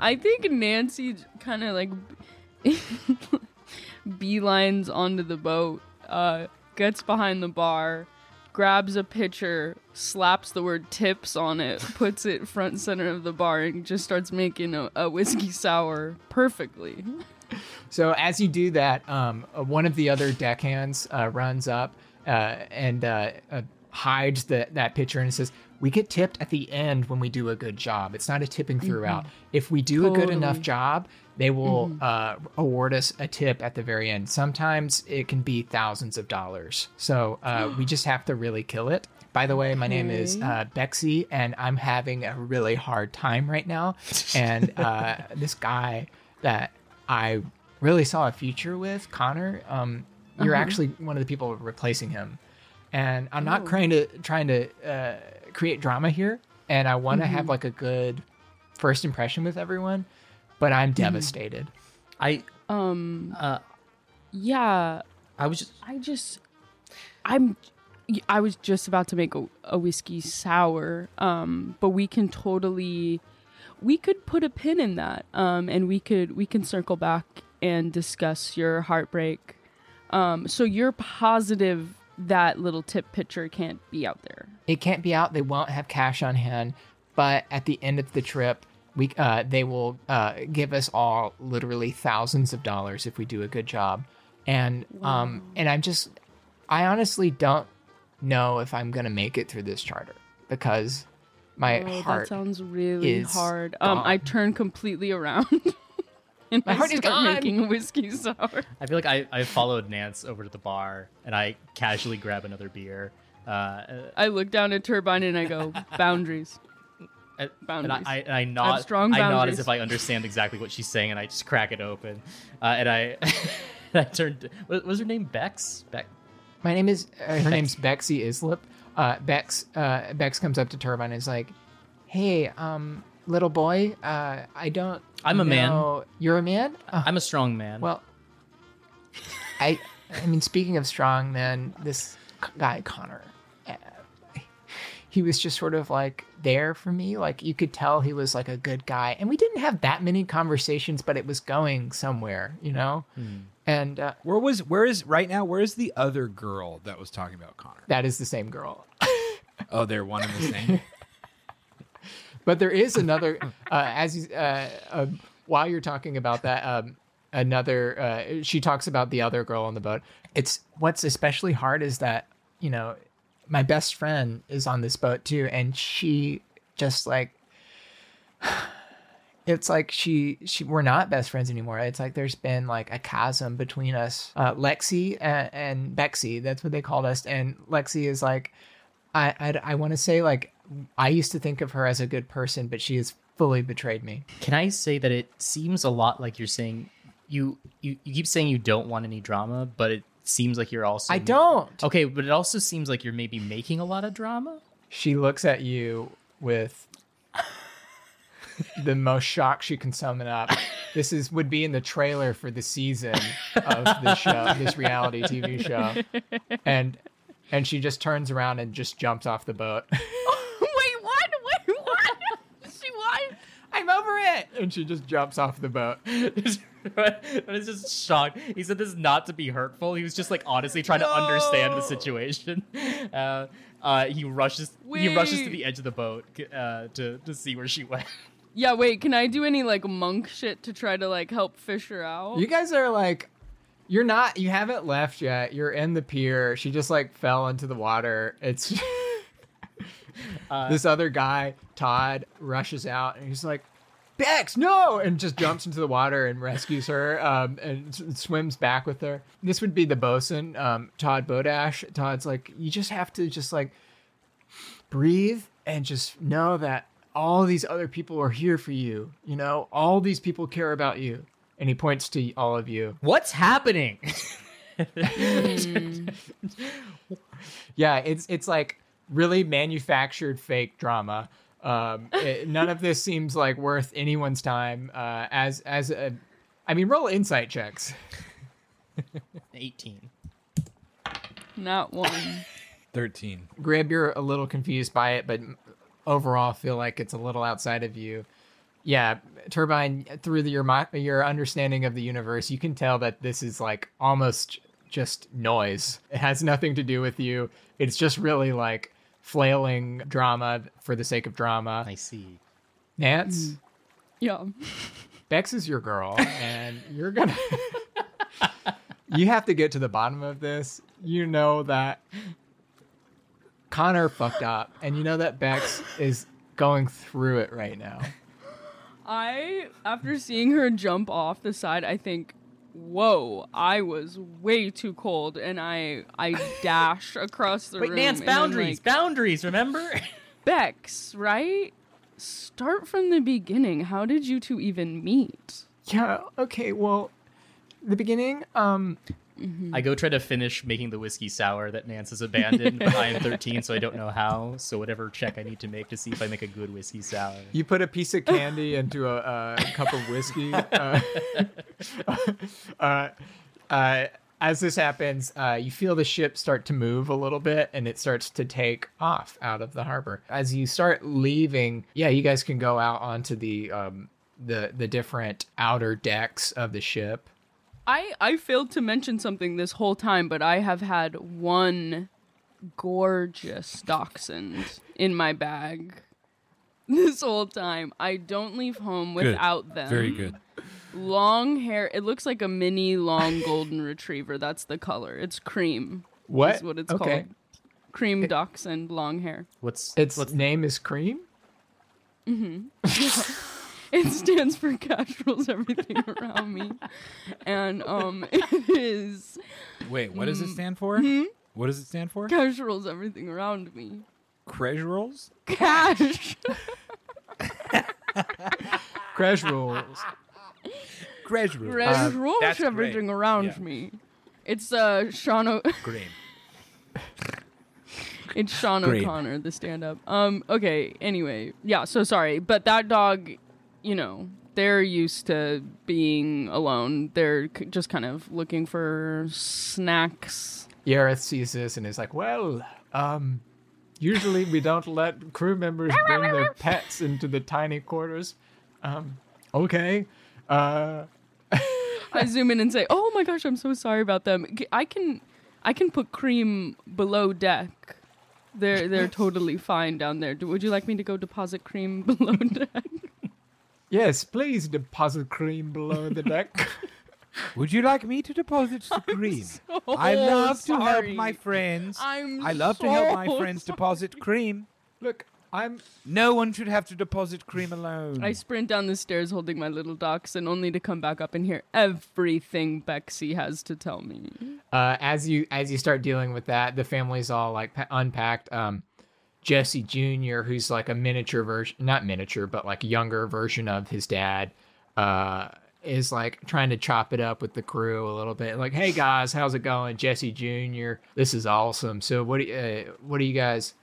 Speaker 5: I think Nancy kind of like <laughs> beelines onto the boat, uh, gets behind the bar, grabs a pitcher, slaps the word tips on it, <laughs> puts it front center of the bar, and just starts making a, a whiskey sour perfectly. <laughs>
Speaker 1: So as you do that, um, uh, one of the other deckhands uh, runs up uh, and uh, uh, hides the, that pitcher and says, "We get tipped at the end when we do a good job. It's not a tipping throughout. If we do a good enough job, they will uh, award us a tip at the very end. Sometimes it can be thousands of dollars. So uh, <gasps> we just have to really kill it." By the way, my name is uh, Bexy, and I'm having a really hard time right now. <laughs> And uh, this guy that I really saw a future with, Connor, um, you're
Speaker 5: Uh-huh.
Speaker 1: actually one of the people replacing him. And I'm not
Speaker 5: Oh.
Speaker 1: trying to trying to uh, create drama here, and I want to have
Speaker 5: Mhm.
Speaker 1: like a good first impression with everyone, but I'm
Speaker 5: Mm-hmm.
Speaker 1: devastated.
Speaker 8: I
Speaker 5: Um,
Speaker 8: uh,
Speaker 5: yeah,
Speaker 8: I was just
Speaker 5: I just, I'm, I was just about to make a, a whiskey sour. Um, but we can totally, we could put a pin in that. Um, and we could we can circle back and discuss your heartbreak. Um, so you're positive that little tip picture can't be out there.
Speaker 1: It can't be out. They won't have cash on hand, but at the end of the trip, we uh, they will uh, give us all literally thousands of dollars if we do a good job. And um and I'm just I honestly don't know if I'm gonna make it through this charter because my
Speaker 5: oh,
Speaker 1: heart
Speaker 5: that sounds really hard. Um, I turn completely around. <laughs> and <laughs>
Speaker 1: My
Speaker 5: I
Speaker 1: heart is
Speaker 5: start
Speaker 1: gone.
Speaker 5: making a whiskey sour.
Speaker 1: I feel like I, I followed Nance over to the bar and I casually grab another beer. Uh,
Speaker 5: I look down at Turbine and I go, <laughs> boundaries.
Speaker 1: and
Speaker 5: Boundaries.
Speaker 1: I, I, and I
Speaker 5: have
Speaker 1: nod,
Speaker 5: strong
Speaker 1: I nod as if I understand exactly what she's saying, and I just crack it open. Uh, and I, <laughs> I turned. What was her name? Bex. Bex. My name is. Uh, her name's Bexy Islip. Uh, Bex. Uh, Bex comes up to Turbine and is like, "Hey, um, little boy. Uh, I don't.
Speaker 4: I'm a man.
Speaker 1: know- You're a man. Oh,
Speaker 4: I'm a strong man.
Speaker 1: well, I. I mean, speaking of strong men, this guy Connor, uh, he was just sort of like there for me. Like you could tell he was like a good guy, and we didn't have that many conversations, but it was going somewhere, you know. And uh,
Speaker 3: Where was where is right now? Where is the other girl that was talking about Connor?
Speaker 1: that is the same girl.
Speaker 3: Oh, they're one and the same. <laughs>
Speaker 1: But there is another, uh, as uh, uh, while you're talking about that, um, another, uh, she talks about the other girl on the boat. It's what's especially hard is that, you know, my best friend is on this boat too, and she just like, <sighs> it's like she she we're not best friends anymore. It's like there's been like a chasm between us. Uh, Lexi and, and Bexy, that's what they called us, and Lexi is like, I I, I want to say like I used to think of her as a good person, but she has fully betrayed me.
Speaker 4: Can I say that it seems a lot like you're saying you you, you keep saying you don't want any drama, but it seems like you're also
Speaker 1: I don't.
Speaker 4: Okay, but it also seems like you're maybe making a lot of drama.
Speaker 1: She looks at you with the most shock she can summon up. This is would be in the trailer for the season of this show, this reality TV show, and and she just turns around and just jumps off the boat. <laughs>
Speaker 5: Wait, what? Wait, what? she what?
Speaker 1: I'm over it, and she just jumps off the boat. <laughs>
Speaker 4: I was just shocked. He said this not to be hurtful. He was just like honestly trying to understand the situation. <laughs> Uh, uh, he rushes. He rushes to the edge of the boat uh, to to see where she went.
Speaker 5: Yeah, wait, can I do any like monk shit to try to like help fish her out?
Speaker 1: You guys are like, you're not. You haven't left yet. You're in the pier. She just like fell into the water. It's <laughs> this other guy, Todd, rushes out and he's like, Bex, no! And just jumps into the water and rescues her um, and s- swims back with her. This would be the bosun, um, Todd Bodash. Todd's like, you just have to just like breathe and just know that all these other people are here for you. You know, all these people care about you. And he points to all of you.
Speaker 4: What's happening? <laughs> <laughs>
Speaker 1: Yeah, it's it's like really manufactured fake drama. Um, it- none of this seems like worth anyone's time. Uh, as as a, I mean, roll insight checks.
Speaker 4: Eighteen.
Speaker 5: Not one.
Speaker 3: 13.
Speaker 1: Grib, you're a little confused by it, but overall feel like it's a little outside of you. Yeah, Turbine, through the, your your understanding of the universe, you can tell that this is like almost just noise. It has nothing to do with you. It's just really like flailing drama for the sake of drama.
Speaker 4: I see.
Speaker 1: Nance, mm.
Speaker 5: Yeah. <laughs>
Speaker 1: Bex is your girl, and you're gonna. <laughs> you have to get to the bottom of this. You know that Connor fucked up, and you know that Bex is going through it right now.
Speaker 5: I, after seeing her jump off the side, I think, whoa, I was way too cold, and I I <laughs> dash across the
Speaker 4: Wait,
Speaker 5: room.
Speaker 4: Nance,
Speaker 5: and
Speaker 4: boundaries,
Speaker 5: like,
Speaker 4: boundaries. Remember? <laughs>
Speaker 5: Bex, right? Start from the beginning. How did you two even meet?
Speaker 1: Yeah. Okay. Well, the beginning. Um.
Speaker 4: I go try to finish making the whiskey sour that Nance has abandoned, but I am 13, so I don't know how. So whatever check I need to make to see if I make a good whiskey sour.
Speaker 1: You put a piece of candy into a, a cup of whiskey. Uh, <laughs> <laughs> uh, uh, as this happens, uh, you feel the ship start to move a little bit and it starts to take off out of the harbor. As you start leaving, yeah, you guys can go out onto the um, the the different outer decks of the ship.
Speaker 5: I I failed to mention something this whole time, but I have had one gorgeous dachshund in my bag this whole time. I don't leave home
Speaker 3: Good.
Speaker 5: without them.
Speaker 3: Very good.
Speaker 5: Long hair. It looks like a mini long golden retriever. That's the color. It's cream.
Speaker 1: What?
Speaker 5: Is what it's
Speaker 1: Okay.
Speaker 5: called. Cream dachshund, long hair.
Speaker 4: What's
Speaker 1: its name is Cream?
Speaker 5: Mm-hmm. <laughs> it stands for cash rules everything around me, and um, <laughs> it is
Speaker 3: Wait, what does it
Speaker 5: Mm,
Speaker 3: stand for?
Speaker 5: hmm?
Speaker 3: What does it stand for?
Speaker 5: cash rules everything around me.
Speaker 3: Crash rolls?
Speaker 5: Cash.
Speaker 1: Crash rules.
Speaker 3: Crash rules.
Speaker 5: Cash rules
Speaker 3: great.
Speaker 5: everything around
Speaker 3: Yeah.
Speaker 5: me. It's uh Sean. O- <laughs>
Speaker 3: Green.
Speaker 5: it's Sean
Speaker 3: Great.
Speaker 5: O'Connor, the stand-up. Um. Okay. Anyway, yeah. So sorry, but that dog, you know, they're used to being alone. They're c- just kind of looking for snacks.
Speaker 1: Yareth sees this and is like, "Well, um, usually we don't let crew members <laughs> bring their pets into the tiny quarters. Um, okay. Uh, <laughs>
Speaker 5: I zoom in and say, "Oh my gosh, I'm so sorry about them. I can, I can put cream below deck. They're they're <laughs> totally fine down there. Would you like me to go deposit cream below deck?
Speaker 1: Yes, please deposit cream below the deck. <laughs>
Speaker 3: Would you like me to deposit the cream?
Speaker 5: so
Speaker 3: I love to help my friends.
Speaker 5: I'm
Speaker 3: I love to help my
Speaker 5: so
Speaker 3: friends deposit cream.
Speaker 1: Look, I'm.
Speaker 3: No one should have to deposit cream alone.
Speaker 5: I sprint down the stairs holding my little dachshund, only to come back up and hear everything Bexy has to tell me.
Speaker 1: Uh, as you as you start dealing with that, the family's all like pa- unpacked. Um, Jesse Jr., who's like a miniature version, not miniature, but like younger version of his dad, uh, is like trying to chop it up with the crew a little bit. Like, hey guys, how's it going? Jesse Jr., this is awesome. So what do you, uh, what do you guys,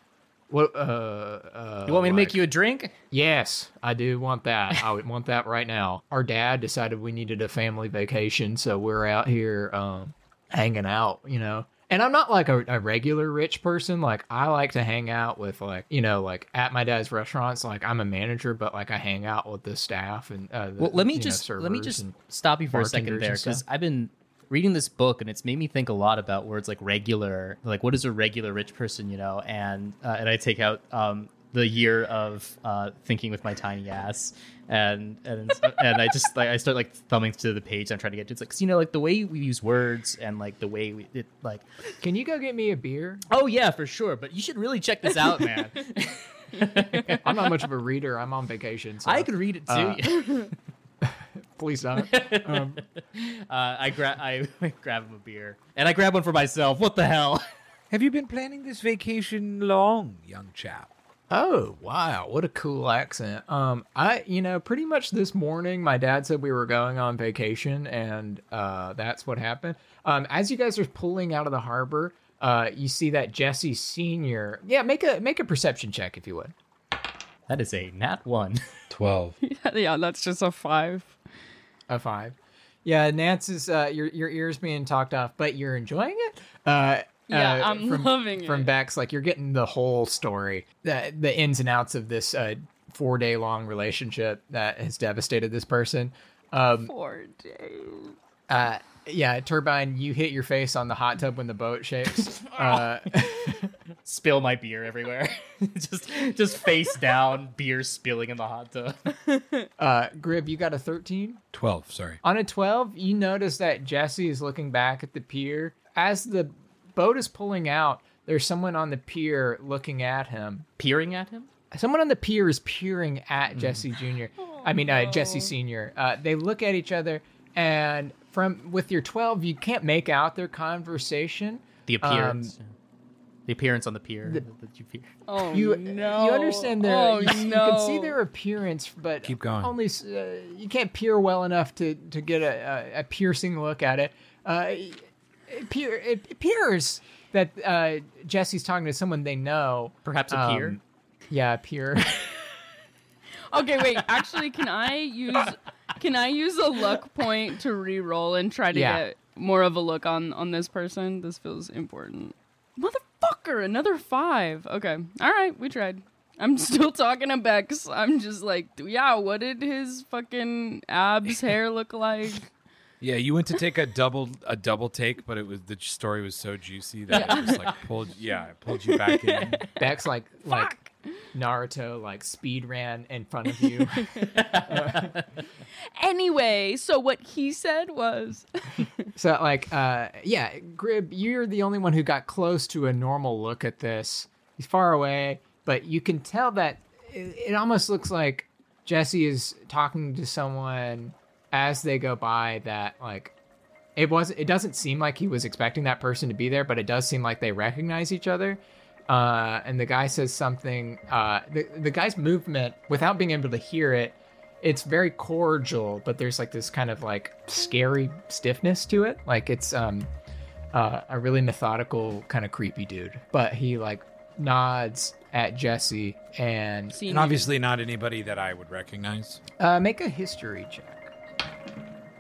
Speaker 1: what, uh, uh,
Speaker 4: You want me to make you a drink?
Speaker 1: Yes, I do want that. I would want that right now. Our dad decided we needed a family vacation, so we're out here um, hanging out, you know. And I'm not like a, a regular rich person. Like I like to hang out with like you know like at my dad's restaurants. Like I'm a manager, but like I hang out with the staff and uh, the,
Speaker 4: Well, let me
Speaker 1: you know,
Speaker 4: just let me just stop you for a second there because I've been reading this book and it's made me think a lot about words like regular, like what is a regular rich person, you know? And uh, and I take out um, the year of uh, thinking with my tiny ass, and and and I just like I start like thumbing to the page I'm trying to get to. It's like 'cause, you know like the way we use words and like the way we it like.
Speaker 1: Can you go get me a beer?
Speaker 4: Oh yeah, for sure. But you should really check this out, man. <laughs>
Speaker 1: I'm not much of a reader. I'm on vacation. So,
Speaker 4: I could read it too.
Speaker 1: uh, <laughs> please don't. Um,
Speaker 4: uh, I grab I <laughs> grab him a beer and I grab one for myself. What the hell?
Speaker 3: Have you been planning this vacation long, young chap?
Speaker 1: Oh wow, what a cool accent. Um, I you know pretty much this morning my dad said we were going on vacation, and uh, that's what happened. Um, as you guys are pulling out of the harbor, uh, you see that Jesse Senior. Yeah, make a make a perception check if you would.
Speaker 4: That is a nat one. <laughs>
Speaker 3: Twelve. <laughs>
Speaker 5: yeah, that's just a five.
Speaker 1: A five. Yeah, Nance is uh, your your ears being talked off, but you're enjoying it. Uh,
Speaker 5: Yeah,
Speaker 1: uh,
Speaker 5: I'm
Speaker 1: from,
Speaker 5: loving it.
Speaker 1: From
Speaker 5: it.
Speaker 1: Bex, like you're getting the whole story, the the ins and outs of this uh, four day long relationship that has devastated this person. Um,
Speaker 5: Four days.
Speaker 1: uh, yeah, Turbine, you hit your face on the hot tub when the boat shakes. <laughs> Uh, <laughs>
Speaker 4: Spill my beer everywhere. <laughs> just just face down, beer spilling in the hot tub.
Speaker 1: uh, Grib, you got a 13?
Speaker 3: Twelve. Sorry.
Speaker 1: On a 12, you notice that Jesse is looking back at the pier. As the boat is pulling out, there's someone on the pier looking at him.
Speaker 4: Peering at him?
Speaker 1: Someone on the pier is peering at Jesse Jr. <laughs> I mean, uh, Jesse Sr. Uh, they look at each other, and from with your 12, you can't make out their conversation.
Speaker 4: The
Speaker 1: Um,
Speaker 4: appearance. the appearance on the pier.
Speaker 1: the-
Speaker 4: that you pe-
Speaker 5: Oh <laughs>
Speaker 1: you
Speaker 5: no!
Speaker 1: you understand their
Speaker 5: Oh
Speaker 1: you,
Speaker 5: no!
Speaker 1: you can see their appearance but
Speaker 3: Keep going.
Speaker 1: only uh, you can't peer well enough to to get a, a, a piercing look at it uh it, it appears that uh jesse's talking to someone they know
Speaker 4: Perhaps a peer?
Speaker 1: Um, yeah a peer <laughs>
Speaker 5: Okay, wait. Actually, can I use can I use a luck point to re-roll and try to
Speaker 1: Yeah.
Speaker 5: get more of a look on on this person? This feels important. Motherfucker, another five. Okay, all right, we tried. I'm <laughs> still talking to Bex. I'm just like, yeah. What did his fucking abs hair look like?
Speaker 3: Yeah, you went to take a double a double take, but it was the story was so juicy that it just like pulled. Yeah, it pulled you back in. <laughs>
Speaker 1: Bex like like naruto like speed ran in front of you <laughs>
Speaker 5: Anyway, so what he said was, <laughs>
Speaker 1: So like uh yeah, Grib, you're the only one who got close to a normal look at this. He's far away, but you can tell that it, it almost looks like Jesse is talking to someone as they go by that like it was it doesn't seem like he was expecting that person to be there, but it does seem like they recognize each other. Uh, and the guy says something. Uh, the the guy's movement, without being able to hear it, it's very cordial, but there's like this kind of like scary stiffness to it. Like it's um uh, a really methodical kind of creepy dude. But he like nods at Jesse and
Speaker 3: And obviously not anybody that I would recognize.
Speaker 1: uh, make a history check.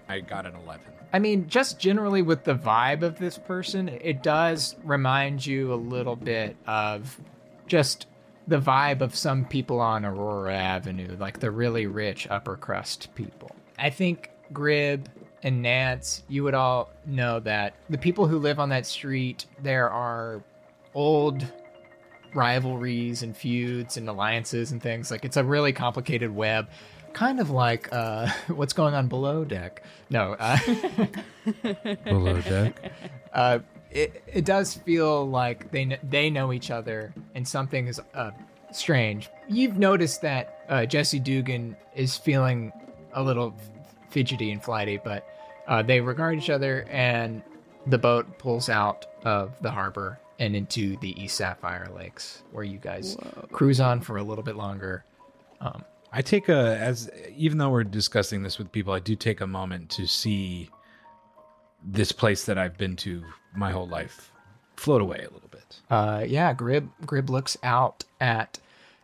Speaker 3: I got an eleven.
Speaker 1: I mean, just generally with the vibe of this person, it does remind you a little bit of just the vibe of some people on Aurora Avenue, like the really rich upper crust people. I think Grib and Nance, you would all know that the people who live on that street, there are old rivalries and feuds and alliances and things. Like it's a really complicated web, kind of like uh, <laughs> what's going on below deck. No, uh, <laughs>
Speaker 3: Below deck. <laughs>
Speaker 1: uh, it it does feel like they kn- they know each other and something is uh, strange. You've noticed that uh, Jesse Dugan is feeling a little f- fidgety and flighty, but uh, they regard each other and the boat pulls out of the harbor and into the East Sapphire Lakes, where you guys cruise on for a little bit longer. Um,
Speaker 3: I take a as even though we're discussing this with people, I do take a moment to see this place that I've been to my whole life float away a little bit.
Speaker 1: Uh, yeah, Grib Grib looks out at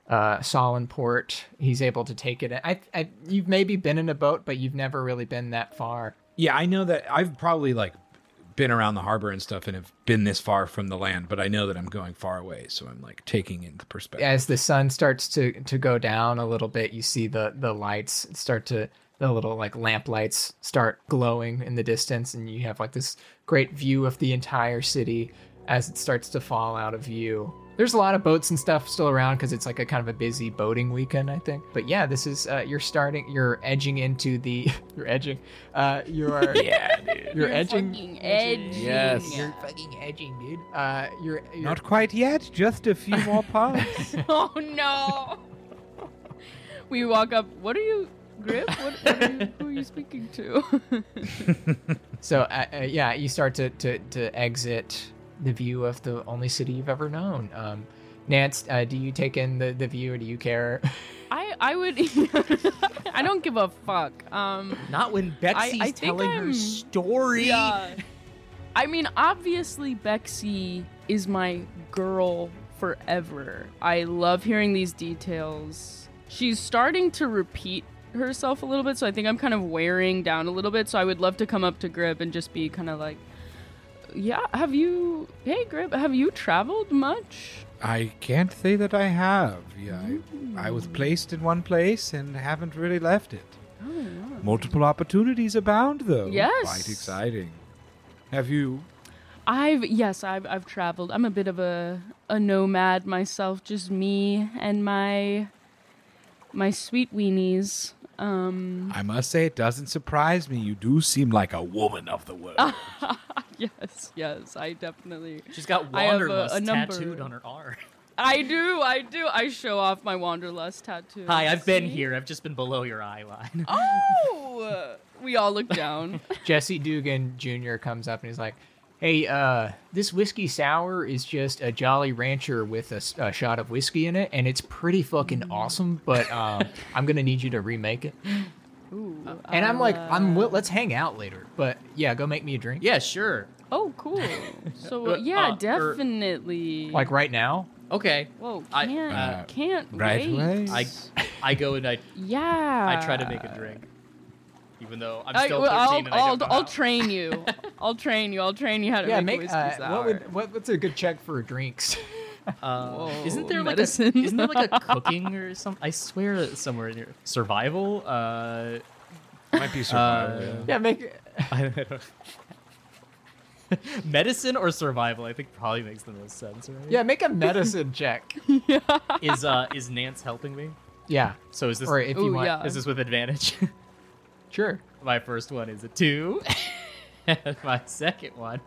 Speaker 1: uh, Salinport. He's able to take it. I, I, you've maybe been in a boat, but you've never really been that far.
Speaker 3: Yeah, I know that I've probably like been around the harbor and stuff and have been this far from the land, but I know that I'm going far away, so I'm like taking into perspective.
Speaker 1: As the sun starts to to go down a little bit, you see the the lights start to the little like lamp lights start glowing in the distance, and you have like this great view of the entire city as it starts to fall out of view. There's a lot of boats and stuff still around because it's like a kind of a busy boating weekend, I think. But yeah, this is uh, you're starting, you're edging into the, <laughs> you're edging, uh, you're <laughs>
Speaker 3: yeah, dude. <laughs>
Speaker 1: you're,
Speaker 5: You're
Speaker 1: edging,
Speaker 5: fucking edging.
Speaker 3: Yes.
Speaker 1: you're fucking edging, dude. Uh, you're, you're
Speaker 3: Not quite yet, just a few more parts.
Speaker 5: Oh no. we walk up. What are you, Griff? What, what are you, who are you speaking to?
Speaker 1: So uh, uh, yeah, you start to, to to exit the view of the only city you've ever known. Um, Nance, uh, do you take in the, the view or do you care?
Speaker 5: I I would. <laughs> I don't give a fuck. Um.
Speaker 1: Not when
Speaker 5: Bexy's I think telling her I'm-
Speaker 1: story.
Speaker 5: Yeah. I mean, obviously, Bexy is my girl forever. I love hearing these details. She's starting to repeat herself a little bit, so I think I'm kind of wearing down a little bit. So I would love to come up to Grib and just be kind of like, "Yeah, have you? Hey, Grib, have you traveled much?"
Speaker 3: I can't say that I have. Yeah, I, I was placed in one place and haven't really left it. Multiple opportunities abound, though.
Speaker 5: Yes.
Speaker 3: Quite exciting. Have you?
Speaker 5: I've yes, I've I've traveled. I'm a bit of a a nomad myself, just me and my my sweet weenies. Um
Speaker 3: I must say, it doesn't surprise me. You do seem like a woman of the world. <laughs> <laughs>
Speaker 5: yes, yes, I definitely
Speaker 1: She's got
Speaker 5: have a-
Speaker 1: wanderlust
Speaker 5: a
Speaker 1: tattooed on her arm.
Speaker 5: I do, I do. I show off my wanderlust tattoo.
Speaker 1: Hi, I've been here. I've just been below your eye line.
Speaker 5: Oh, <laughs> we all look down. <laughs>
Speaker 1: Jesse Dugan Jr. comes up and he's like, "Hey, uh, this whiskey sour is just a Jolly Rancher with a, a shot of whiskey in it, and it's pretty fucking awesome. But um, I'm gonna need you to remake it."
Speaker 5: Ooh,
Speaker 1: And I'm like, I'm
Speaker 5: uh,
Speaker 1: wi- let's hang out later. But yeah, go make me a drink.
Speaker 4: Yeah, sure.
Speaker 5: Oh, cool. <laughs> So uh, yeah,
Speaker 4: Uh, er-
Speaker 5: definitely.
Speaker 1: Like right now.
Speaker 4: Okay.
Speaker 5: Whoa,
Speaker 4: I-
Speaker 5: can't
Speaker 3: uh,
Speaker 5: can't
Speaker 3: right
Speaker 5: wait.
Speaker 3: away?
Speaker 4: I I go and I
Speaker 5: Yeah.
Speaker 4: I try to make a drink, even though I'm
Speaker 5: I,
Speaker 4: still
Speaker 5: well,
Speaker 4: 13
Speaker 5: I'll,
Speaker 4: and I
Speaker 5: I'll,
Speaker 4: don't know
Speaker 5: I'll
Speaker 4: how.
Speaker 5: train you. <laughs> I'll train you. I'll train you how to
Speaker 1: Yeah,
Speaker 5: make,
Speaker 1: make.
Speaker 5: a whiskey
Speaker 1: Uh,
Speaker 5: sour.
Speaker 1: what would what, what's a good check for drinks? <laughs>
Speaker 4: Uh, isn't there like
Speaker 5: medicine.
Speaker 4: a isn't there like a <laughs> cooking or something? I swear it's somewhere in here. Survival. Uh,
Speaker 3: Might be survival.
Speaker 4: Uh,
Speaker 3: yeah.
Speaker 1: yeah, make.
Speaker 4: I don't <laughs> Medicine or survival? I think probably makes the most sense, right?
Speaker 1: Yeah, make a medicine check. <laughs>
Speaker 4: Is uh is Nance helping me?
Speaker 1: Yeah,
Speaker 4: So is this
Speaker 1: or if you
Speaker 5: Ooh,
Speaker 1: want,
Speaker 5: yeah.
Speaker 4: is this with advantage?
Speaker 1: sure.
Speaker 4: My first one is a two. my second one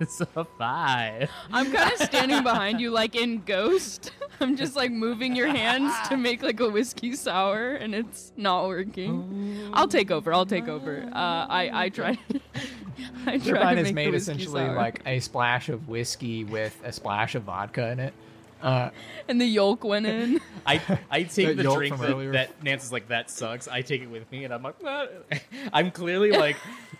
Speaker 4: is a five.
Speaker 5: I'm kind of standing behind you, like in Ghost. <laughs> I'm just like moving your hands to make like a whiskey sour, and it's not working. I'll take over. I'll take over. Uh, I I try. <laughs> I try
Speaker 1: Turbine
Speaker 5: to
Speaker 1: is
Speaker 5: make
Speaker 1: made
Speaker 5: the whiskey
Speaker 1: essentially
Speaker 5: sour.
Speaker 1: like a splash of whiskey with a splash of vodka in it. Uh,
Speaker 5: and the yolk went in.
Speaker 4: I I <laughs> take
Speaker 1: The
Speaker 4: the, drink that, that Nance is like that sucks. I take it with me and I'm like, "What?" I'm clearly like,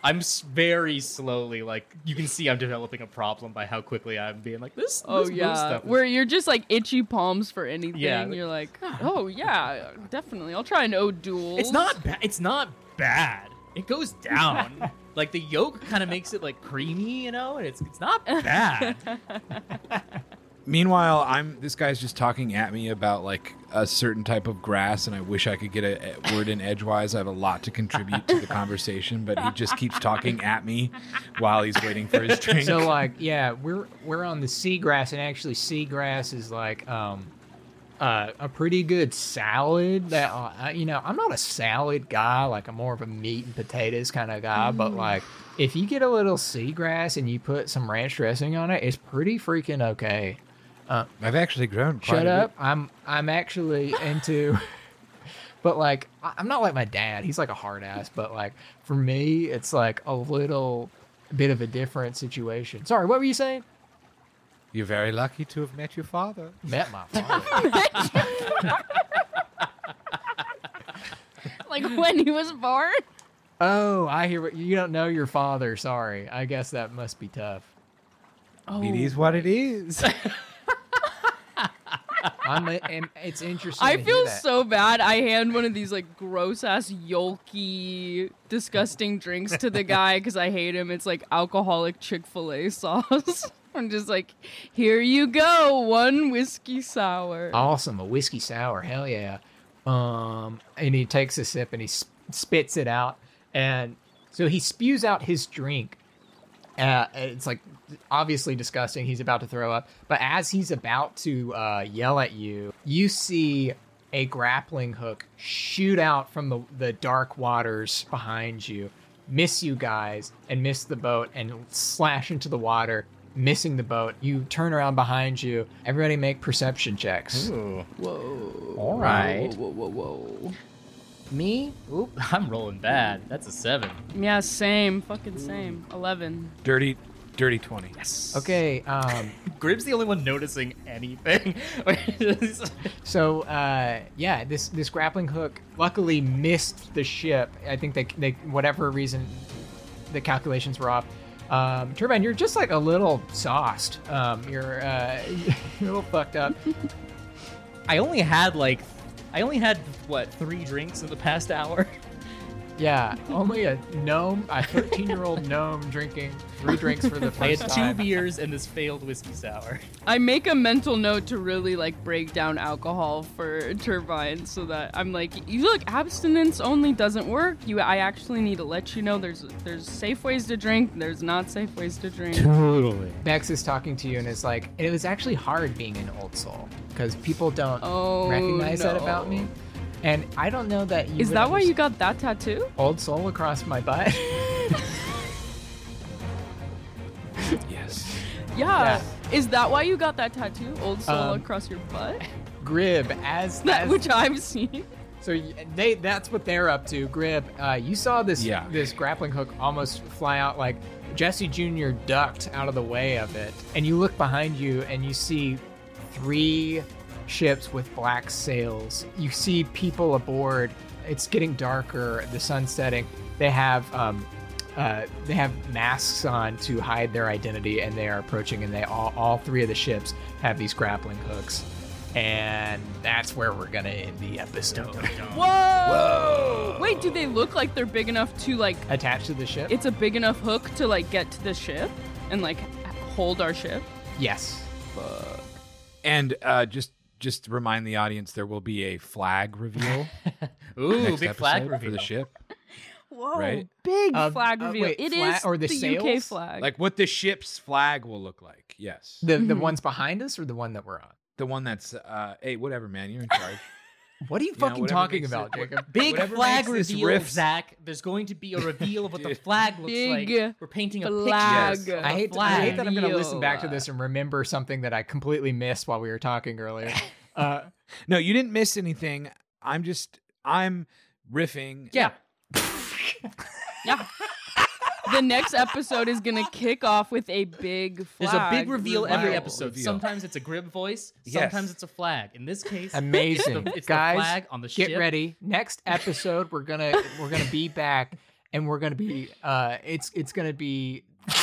Speaker 4: I'm very slowly like you can see I'm developing a problem by how quickly I'm being like this.
Speaker 5: Oh
Speaker 4: this
Speaker 5: yeah, where you're just like itchy palms for anything.
Speaker 4: Yeah.
Speaker 5: You're like, oh yeah, definitely. I'll try no duels.
Speaker 4: It's not ba- it's not bad. It goes down. <laughs> like the yolk kind of makes it like creamy, you know, and it's it's not bad. <laughs>
Speaker 3: Meanwhile, I'm this guy's just talking at me about like a certain type of grass, and I wish I could get a, a word in edgewise. I have a lot to contribute to the <laughs> conversation, but he just keeps talking at me while he's waiting for his drink.
Speaker 1: so like yeah, we're we're on the seagrass, and actually seagrass is like um uh, a pretty good salad. That uh, you know, I'm not a salad guy. Like I'm more of a meat and potatoes kind of guy. But like if you get a little seagrass and you put some ranch dressing on it, it's pretty freaking okay.
Speaker 3: Uh, I've actually grown. Quite
Speaker 1: Shut
Speaker 3: a bit.
Speaker 1: up. I'm I'm actually into <laughs> but like I- I'm not like my dad. He's like a hard ass, but like for me it's like a little bit of a different situation. Sorry, what were you saying?
Speaker 3: You're very lucky to have met your father.
Speaker 1: Met my <laughs> father. <laughs>
Speaker 5: like when he was born.
Speaker 1: oh, I hear what you don't know your father. Sorry. I guess that must be tough.
Speaker 5: Oh,
Speaker 3: It is what it is.
Speaker 1: I'm, am- it's interesting.
Speaker 5: I feel so bad. I hand one of these like gross ass yolky, disgusting drinks to the guy <laughs> because I hate him. It's like alcoholic Chick Fil A sauce. <laughs> I'm just like, here you go, one whiskey sour.
Speaker 1: Awesome, a whiskey sour. Hell yeah. Um, and he takes a sip and he sp- spits it out, and so he spews out his drink. Uh, it's like obviously disgusting. He's about to throw up, but as he's about to uh, yell at you, you see a grappling hook shoot out from the, the dark waters behind you, miss you guys, and miss the boat, and slash into the water, missing the boat. You turn around behind you. Everybody make perception checks.
Speaker 9: Ooh.
Speaker 5: Whoa.
Speaker 9: All right.
Speaker 5: Whoa, whoa, whoa, whoa.
Speaker 9: Me? Oop, <laughs> I'm rolling bad. That's a seven.
Speaker 5: Yeah, same. Fucking same. 11.
Speaker 3: dirty, dirty twenty.
Speaker 9: Yes.
Speaker 1: Okay, um, <laughs>
Speaker 9: Grib's the only one noticing anything. <laughs>
Speaker 1: so uh, yeah, this this grappling hook luckily missed the ship. I think they they whatever reason the calculations were off. Um, Turbine, you're just like a little sauced. Um, you're uh, <laughs> you're a little fucked up.
Speaker 9: I only had like, I only had what three drinks in the past hour.
Speaker 1: Yeah, only a gnome, a 13 year old <laughs> gnome drinking three drinks for the
Speaker 9: I had two
Speaker 1: time.
Speaker 9: beers and this failed whiskey sour.
Speaker 5: I make a mental note to really like break down alcohol for Turbine so that I'm like, you look, abstinence only doesn't work. You, I actually need to let you know there's there's safe ways to drink, there's not safe ways to drink.
Speaker 9: Totally.
Speaker 1: Bex is talking to you and is like, it was actually hard being an old soul because people don't
Speaker 5: Oh,
Speaker 1: recognize that about me. And I don't know that you
Speaker 5: Is that why you got that tattoo?
Speaker 1: old soul across my butt? <laughs>
Speaker 3: Yes.
Speaker 5: Yeah. Is that why you got that tattoo? Old soul
Speaker 1: Um,
Speaker 5: across your butt?
Speaker 1: Grib as <laughs>
Speaker 5: That
Speaker 1: as-
Speaker 5: which I've seen.
Speaker 1: So they that's what they're up to. Grib, uh, you saw this
Speaker 3: Yeah.
Speaker 1: this grappling hook almost fly out like Jesse Jr. ducked out of the way of it, and you look behind you and you see three ships with black sails. You see people aboard. It's getting darker. The sun's setting. They have um, uh, they have masks on to hide their identity, and they are approaching. And they all all three of the ships have these grappling hooks. And that's where we're gonna end the episode.
Speaker 5: Whoa! Whoa! Wait, do they look like they're big enough to like
Speaker 1: Attached to the ship?
Speaker 5: it's a big enough hook to like get to the ship and like hold our ship?
Speaker 1: yes.
Speaker 3: And uh, just just to remind the audience, there will be a flag reveal. <laughs>
Speaker 9: Ooh,
Speaker 3: next
Speaker 9: big flag reveal.
Speaker 3: for the ship. <laughs>
Speaker 5: Whoa!
Speaker 3: Right?
Speaker 5: Big
Speaker 1: Uh,
Speaker 5: flag
Speaker 1: uh,
Speaker 5: reveal.
Speaker 1: wait,
Speaker 5: It is
Speaker 1: flag- or the
Speaker 5: UK
Speaker 1: sails?
Speaker 5: flag.
Speaker 3: Like what the ship's flag will look like. Yes.
Speaker 1: The the
Speaker 5: Mhm.
Speaker 1: ones behind us or the one that we're on?
Speaker 3: The one that's uh hey, whatever, man, you're in charge. <laughs>
Speaker 1: What are you
Speaker 3: You
Speaker 1: fucking
Speaker 3: whatever
Speaker 1: talking about,
Speaker 3: it-
Speaker 1: Jacob? <laughs>
Speaker 9: Big
Speaker 3: Whatever
Speaker 9: flag
Speaker 3: makes this
Speaker 9: reveal,
Speaker 3: riff-
Speaker 9: Zac. There's going to be a reveal of what the <laughs> flag looks
Speaker 5: Big
Speaker 9: like. We're painting a
Speaker 5: flag.
Speaker 9: picture. of
Speaker 1: I
Speaker 9: the
Speaker 1: hate, I
Speaker 9: flag.
Speaker 1: hate that I'm going to listen back to this and remember something that I completely missed while we were talking earlier. <laughs> Uh,
Speaker 3: No, you didn't miss anything. I'm just I'm riffing.
Speaker 9: Yeah.
Speaker 5: yeah. The next episode is gonna kick off with a big flag.
Speaker 9: There's a big reveal every episode.
Speaker 3: Reveal.
Speaker 9: Sometimes it's a grib voice.
Speaker 3: Yes.
Speaker 9: Sometimes it's a flag. In this case,
Speaker 1: amazing,
Speaker 9: it's the, it's
Speaker 1: guys.
Speaker 9: the flag on the
Speaker 1: get ready. Next episode, we're gonna we're gonna be back, and we're gonna be uh, it's it's gonna be <laughs>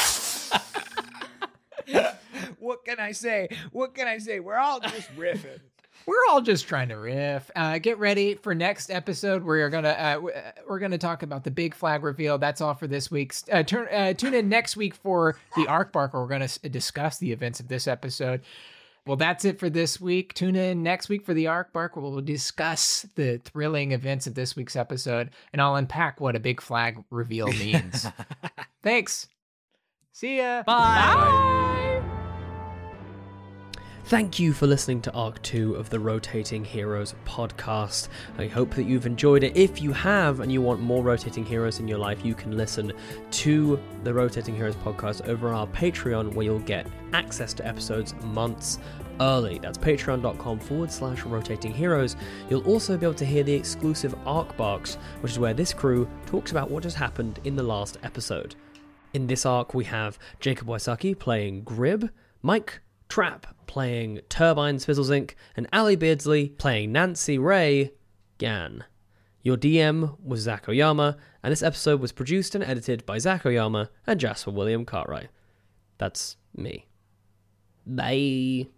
Speaker 3: what can I say? What can I say? We're all just riffing.
Speaker 1: We're all just trying to riff. Uh, get ready for next episode. We're gonna uh, uh, we're gonna talk about the big flag reveal. That's all for this week. Uh, turn uh, tune in next week for the Arc Bark. Where we're gonna s- discuss the events of this episode. Well, that's it for this week. Tune in next week for the Arc Bark, where we'll discuss the thrilling events of this week's episode, and I'll unpack what a big flag reveal means. <laughs> Thanks. See ya.
Speaker 5: Bye.
Speaker 2: Thank you for listening to Arc 2 of the Rotating Heroes podcast. I hope that you've enjoyed it. If you have and you want more Rotating Heroes in your life, you can listen to the Rotating Heroes podcast over on our Patreon, where you'll get access to episodes months early. That's patreon.com forward slash rotating heroes. You'll also be able to hear the exclusive Arc Barks, which is where this crew talks about what has happened in the last episode. In this arc, we have Jacob Wysocki playing Grib, Mike Trapp playing Turbine Spizzlezinc, and Ally Beardsley playing Nancy-Rae Gan. Your DM was Zac Oyama, and this episode was produced and edited by Zac Oyama and Jasper William Cartwright. That's me. Bye.